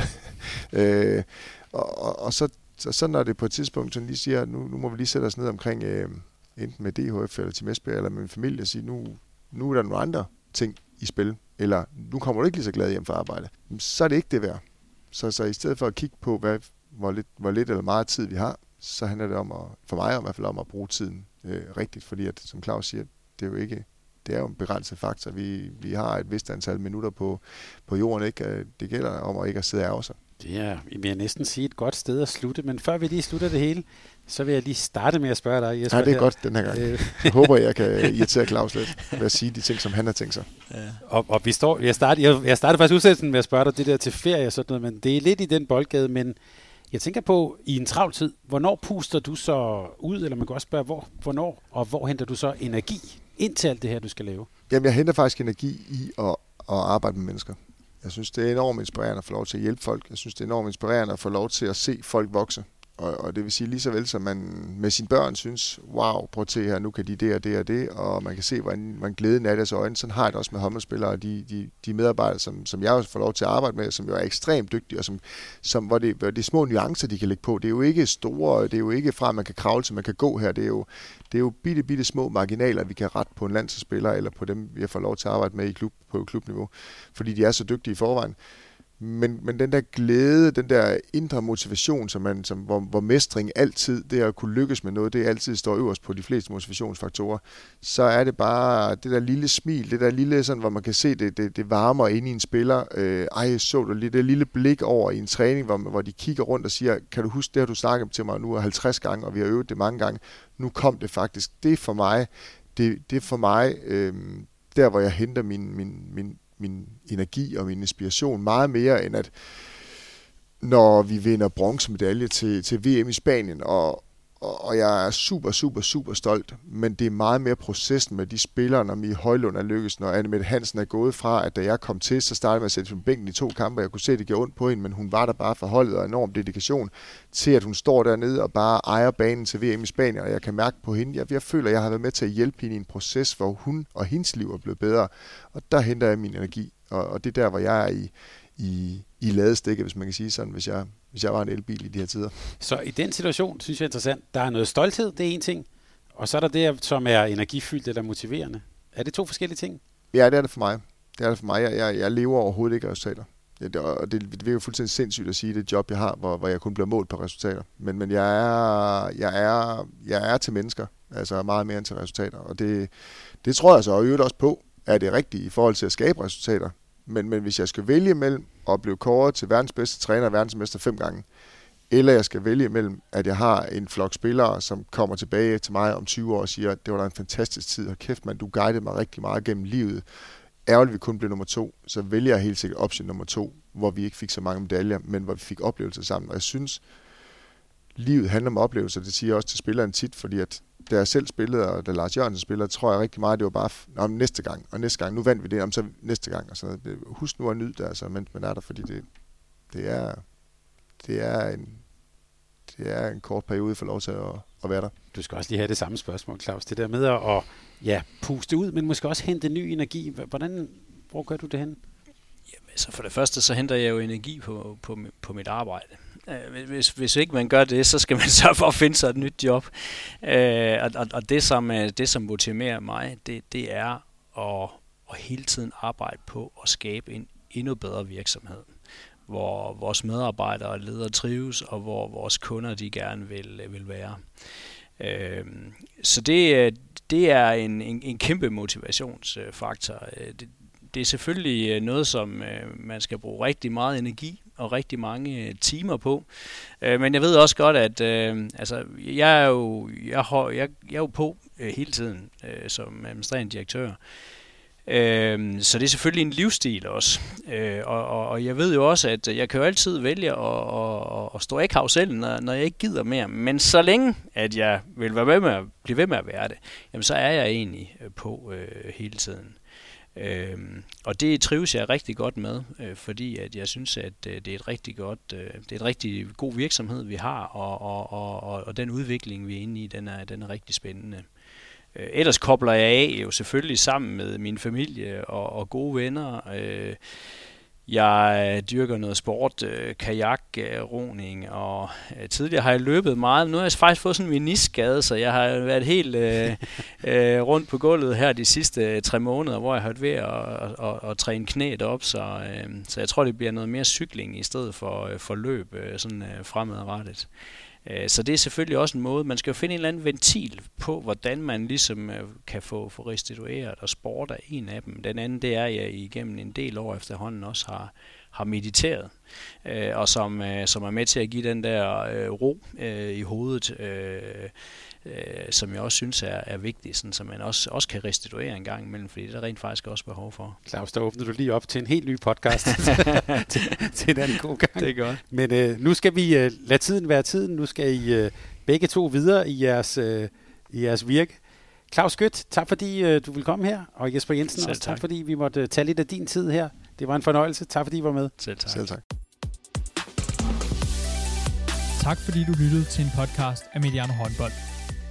øh, og, og, og så så, så når det på et tidspunkt sådan lige siger, nu, nu må vi lige sætte os ned omkring, øh, enten med DHF eller til Esbjerg eller med min familie, og sige, nu, nu er der nogle andre ting i spil, eller nu kommer du ikke lige så glad hjem fra arbejde, så er det ikke det værd. Så, så i stedet for at kigge på, hvad, hvor, lidt, hvor lidt eller meget tid vi har, så handler det om at, for mig i hvert fald om at bruge tiden øh, rigtigt, fordi at, som Claus siger, det er jo ikke det er jo en begrænset faktor. Vi, vi har et vist antal minutter på, på jorden. Ikke? Øh, det gælder om at ikke at sidde og sig. Det er, jeg vil næsten sige, et godt sted at slutte. Men før vi lige slutter det hele, så vil jeg lige starte med at spørge dig, Jesper. Ja, det er her. godt den her gang. Øh. jeg håber, jeg kan irritere Claus lidt ved at sige de ting, som han har tænkt sig. Ja. Og, og vi står, jeg, startede, jeg, jeg startede faktisk udsendelsen med at spørge dig det der til ferie og sådan noget, men det er lidt i den boldgade, men jeg tænker på, i en travl tid, hvornår puster du så ud, eller man kan også spørge, hvor, hvornår, og hvor henter du så energi ind til alt det her, du skal lave? Jamen, jeg henter faktisk energi i at, at arbejde med mennesker. Jeg synes, det er enormt inspirerende at få lov til at hjælpe folk. Jeg synes, det er enormt inspirerende at få lov til at se folk vokse. Og, og det vil sige lige så vel, som man med sine børn synes, wow, prøv at se her, nu kan de det og det og det, og man kan se, hvordan man glæden af deres øjne. Sådan har jeg det også med håndboldspillere og de, de, de medarbejdere, som, som jeg også får lov til at arbejde med, som jo er ekstremt dygtige, og som, som, hvor, det, hvor det er små nuancer, de kan lægge på. Det er jo ikke store, det er jo ikke fra, at man kan kravle til, man kan gå her. Det er jo, det er jo bitte, bitte små marginaler, vi kan rette på en landsspiller, eller på dem, vi har fået lov til at arbejde med i klub, på klubniveau, fordi de er så dygtige i forvejen. Men, men den der glæde, den der indre motivation, som man, som, hvor, hvor mestring altid, det at kunne lykkes med noget, det altid står øverst på de fleste motivationsfaktorer, så er det bare det der lille smil, det der lille, sådan, hvor man kan se, det, det, det varmer ind i en spiller. Øh, ej, så du lige det lille blik over i en træning, hvor, hvor de kigger rundt og siger, kan du huske det, har du snakket til mig nu 50 gange, og vi har øvet det mange gange. Nu kom det faktisk. Det er for mig, det, det er for mig, øh, der hvor jeg henter min, min, min min energi og min inspiration meget mere end at når vi vinder bronzemedalje til, til VM i Spanien, og, og, og jeg er super, super, super stolt, men det er meget mere processen med de spillere, når Mie Højlund er lykkes, når Anne Mette Hansen er gået fra, at da jeg kom til, så startede jeg med at sætte på bænken i to kampe, jeg kunne se, at det gjorde ondt på hende, men hun var der bare for holdet og enorm dedikation til, at hun står dernede og bare ejer banen til VM i Spanien, og jeg kan mærke på hende, jeg, jeg føler, at jeg har været med til at hjælpe hende i en proces, hvor hun og hendes liv er blevet bedre, og der henter jeg min energi, og, og det er der, hvor jeg er i, i, i ladestikket, hvis man kan sige sådan, hvis jeg, hvis jeg var en elbil i de her tider. Så i den situation, synes jeg er interessant, der er noget stolthed, det er en ting, og så er der det, som er energifyldt eller motiverende. Er det to forskellige ting? Ja, det er det for mig. Det er det for mig. Jeg, jeg, jeg lever overhovedet ikke af resultater. Det, og det, det virker fuldstændig sindssygt at sige, det job, jeg har, hvor, hvor jeg kun bliver målt på resultater. Men, men jeg, er, jeg, er, jeg er til mennesker, altså meget mere end til resultater. Og det, det tror jeg så og øvrigt også på, er det rigtige i forhold til at skabe resultater. Men, men hvis jeg skal vælge mellem at blive kåret til verdens bedste træner og verdensmester fem gange, eller jeg skal vælge mellem, at jeg har en flok spillere, som kommer tilbage til mig om 20 år og siger, det var da en fantastisk tid, og kæft mand, du guidede mig rigtig meget gennem livet. Ærgerligt, vi kun blev nummer to, så vælger jeg helt sikkert option nummer to, hvor vi ikke fik så mange medaljer, men hvor vi fik oplevelser sammen. Og jeg synes, livet handler om oplevelser, det siger jeg også til spilleren tit, fordi at da jeg selv spillede, og da Lars Jørgensen spillede, tror jeg rigtig meget, det var bare om næste gang, og næste gang, nu vandt vi det, om så næste gang, og så husk nu at nyde det, altså, mens man er der, fordi det, det er, det er en, det er en kort periode for lov til at, at være der. Du skal også lige have det samme spørgsmål, Claus. Det der med at ja, puste ud, men måske også hente ny energi. Hvordan, hvor gør du det hen? Jamen, så for det første, så henter jeg jo energi på, på, på mit arbejde. Øh, hvis, hvis ikke man gør det, så skal man sørge for at finde sig et nyt job. Øh, og, og det, som, øh, det, som motiverer mig, det, det er at, at hele tiden arbejde på at skabe en endnu bedre virksomhed hvor vores medarbejdere og ledere trives, og hvor vores kunder de gerne vil, øh, vil være. Øh, så det, det er en, en, en kæmpe motivationsfaktor. Det, det er selvfølgelig noget, som man skal bruge rigtig meget energi og rigtig mange øh, timer på. Øh, men jeg ved også godt, at øh, altså, jeg, er jo, jeg, jeg, jeg er jo på hele tiden som administrerende direktør. Øh, så det er selvfølgelig en livsstil også. Øh, og, og, og jeg ved jo også, at jeg kan jo altid vælge at, at, at stå af karusellen, når, når jeg ikke gider mere. Men så længe, at jeg vil være med med at blive ved med at være det, jamen så er jeg egentlig på øh, hele tiden. Øh, og det trives jeg rigtig godt med, øh, fordi at jeg synes, at øh, det er et rigtig godt, øh, det er et rigtig god virksomhed, vi har, og, og, og, og den udvikling, vi er inde i, den er, den er rigtig spændende. Øh, ellers kobler jeg af jo selvfølgelig sammen med min familie og, og gode venner. Øh, jeg dyrker noget sport, øh, kajak, roning, og øh, tidligere har jeg løbet meget. Nu har jeg faktisk fået sådan en meniskade, så jeg har været helt øh, øh, rundt på gulvet her de sidste øh, tre måneder, hvor jeg har været ved at, at, at, at træne knæet op, så, øh, så jeg tror, det bliver noget mere cykling i stedet for, øh, for løb øh, sådan øh, fremadrettet. Øh, Øh, så det er selvfølgelig også en måde, man skal jo finde en eller anden ventil på, hvordan man ligesom øh, kan få, få restitueret, og sport er en af dem. Den anden, det er, at jeg igennem en del år efterhånden også har, har mediteret, øh, og som, øh, som er med til at give den der øh, ro øh, i hovedet, øh, øh, som jeg også synes er, er vigtigt, sådan, så man også, også kan restituere en gang imellem, fordi det er rent faktisk også behov for. Claus, der åbner du lige op til en helt ny podcast til, til en anden god gang. Det er godt. Men øh, nu skal vi øh, lade tiden være tiden. Nu skal I øh, begge to videre i jeres, øh, i jeres virke. Claus Skødt, tak fordi øh, du vil komme her, og Jesper Jensen Selv også tak. tak fordi vi måtte øh, tage lidt af din tid her. Det var en fornøjelse. Tak fordi I var med. Selv tak. Selv tak. Tak fordi du lyttede til en podcast af Mediano Håndbold.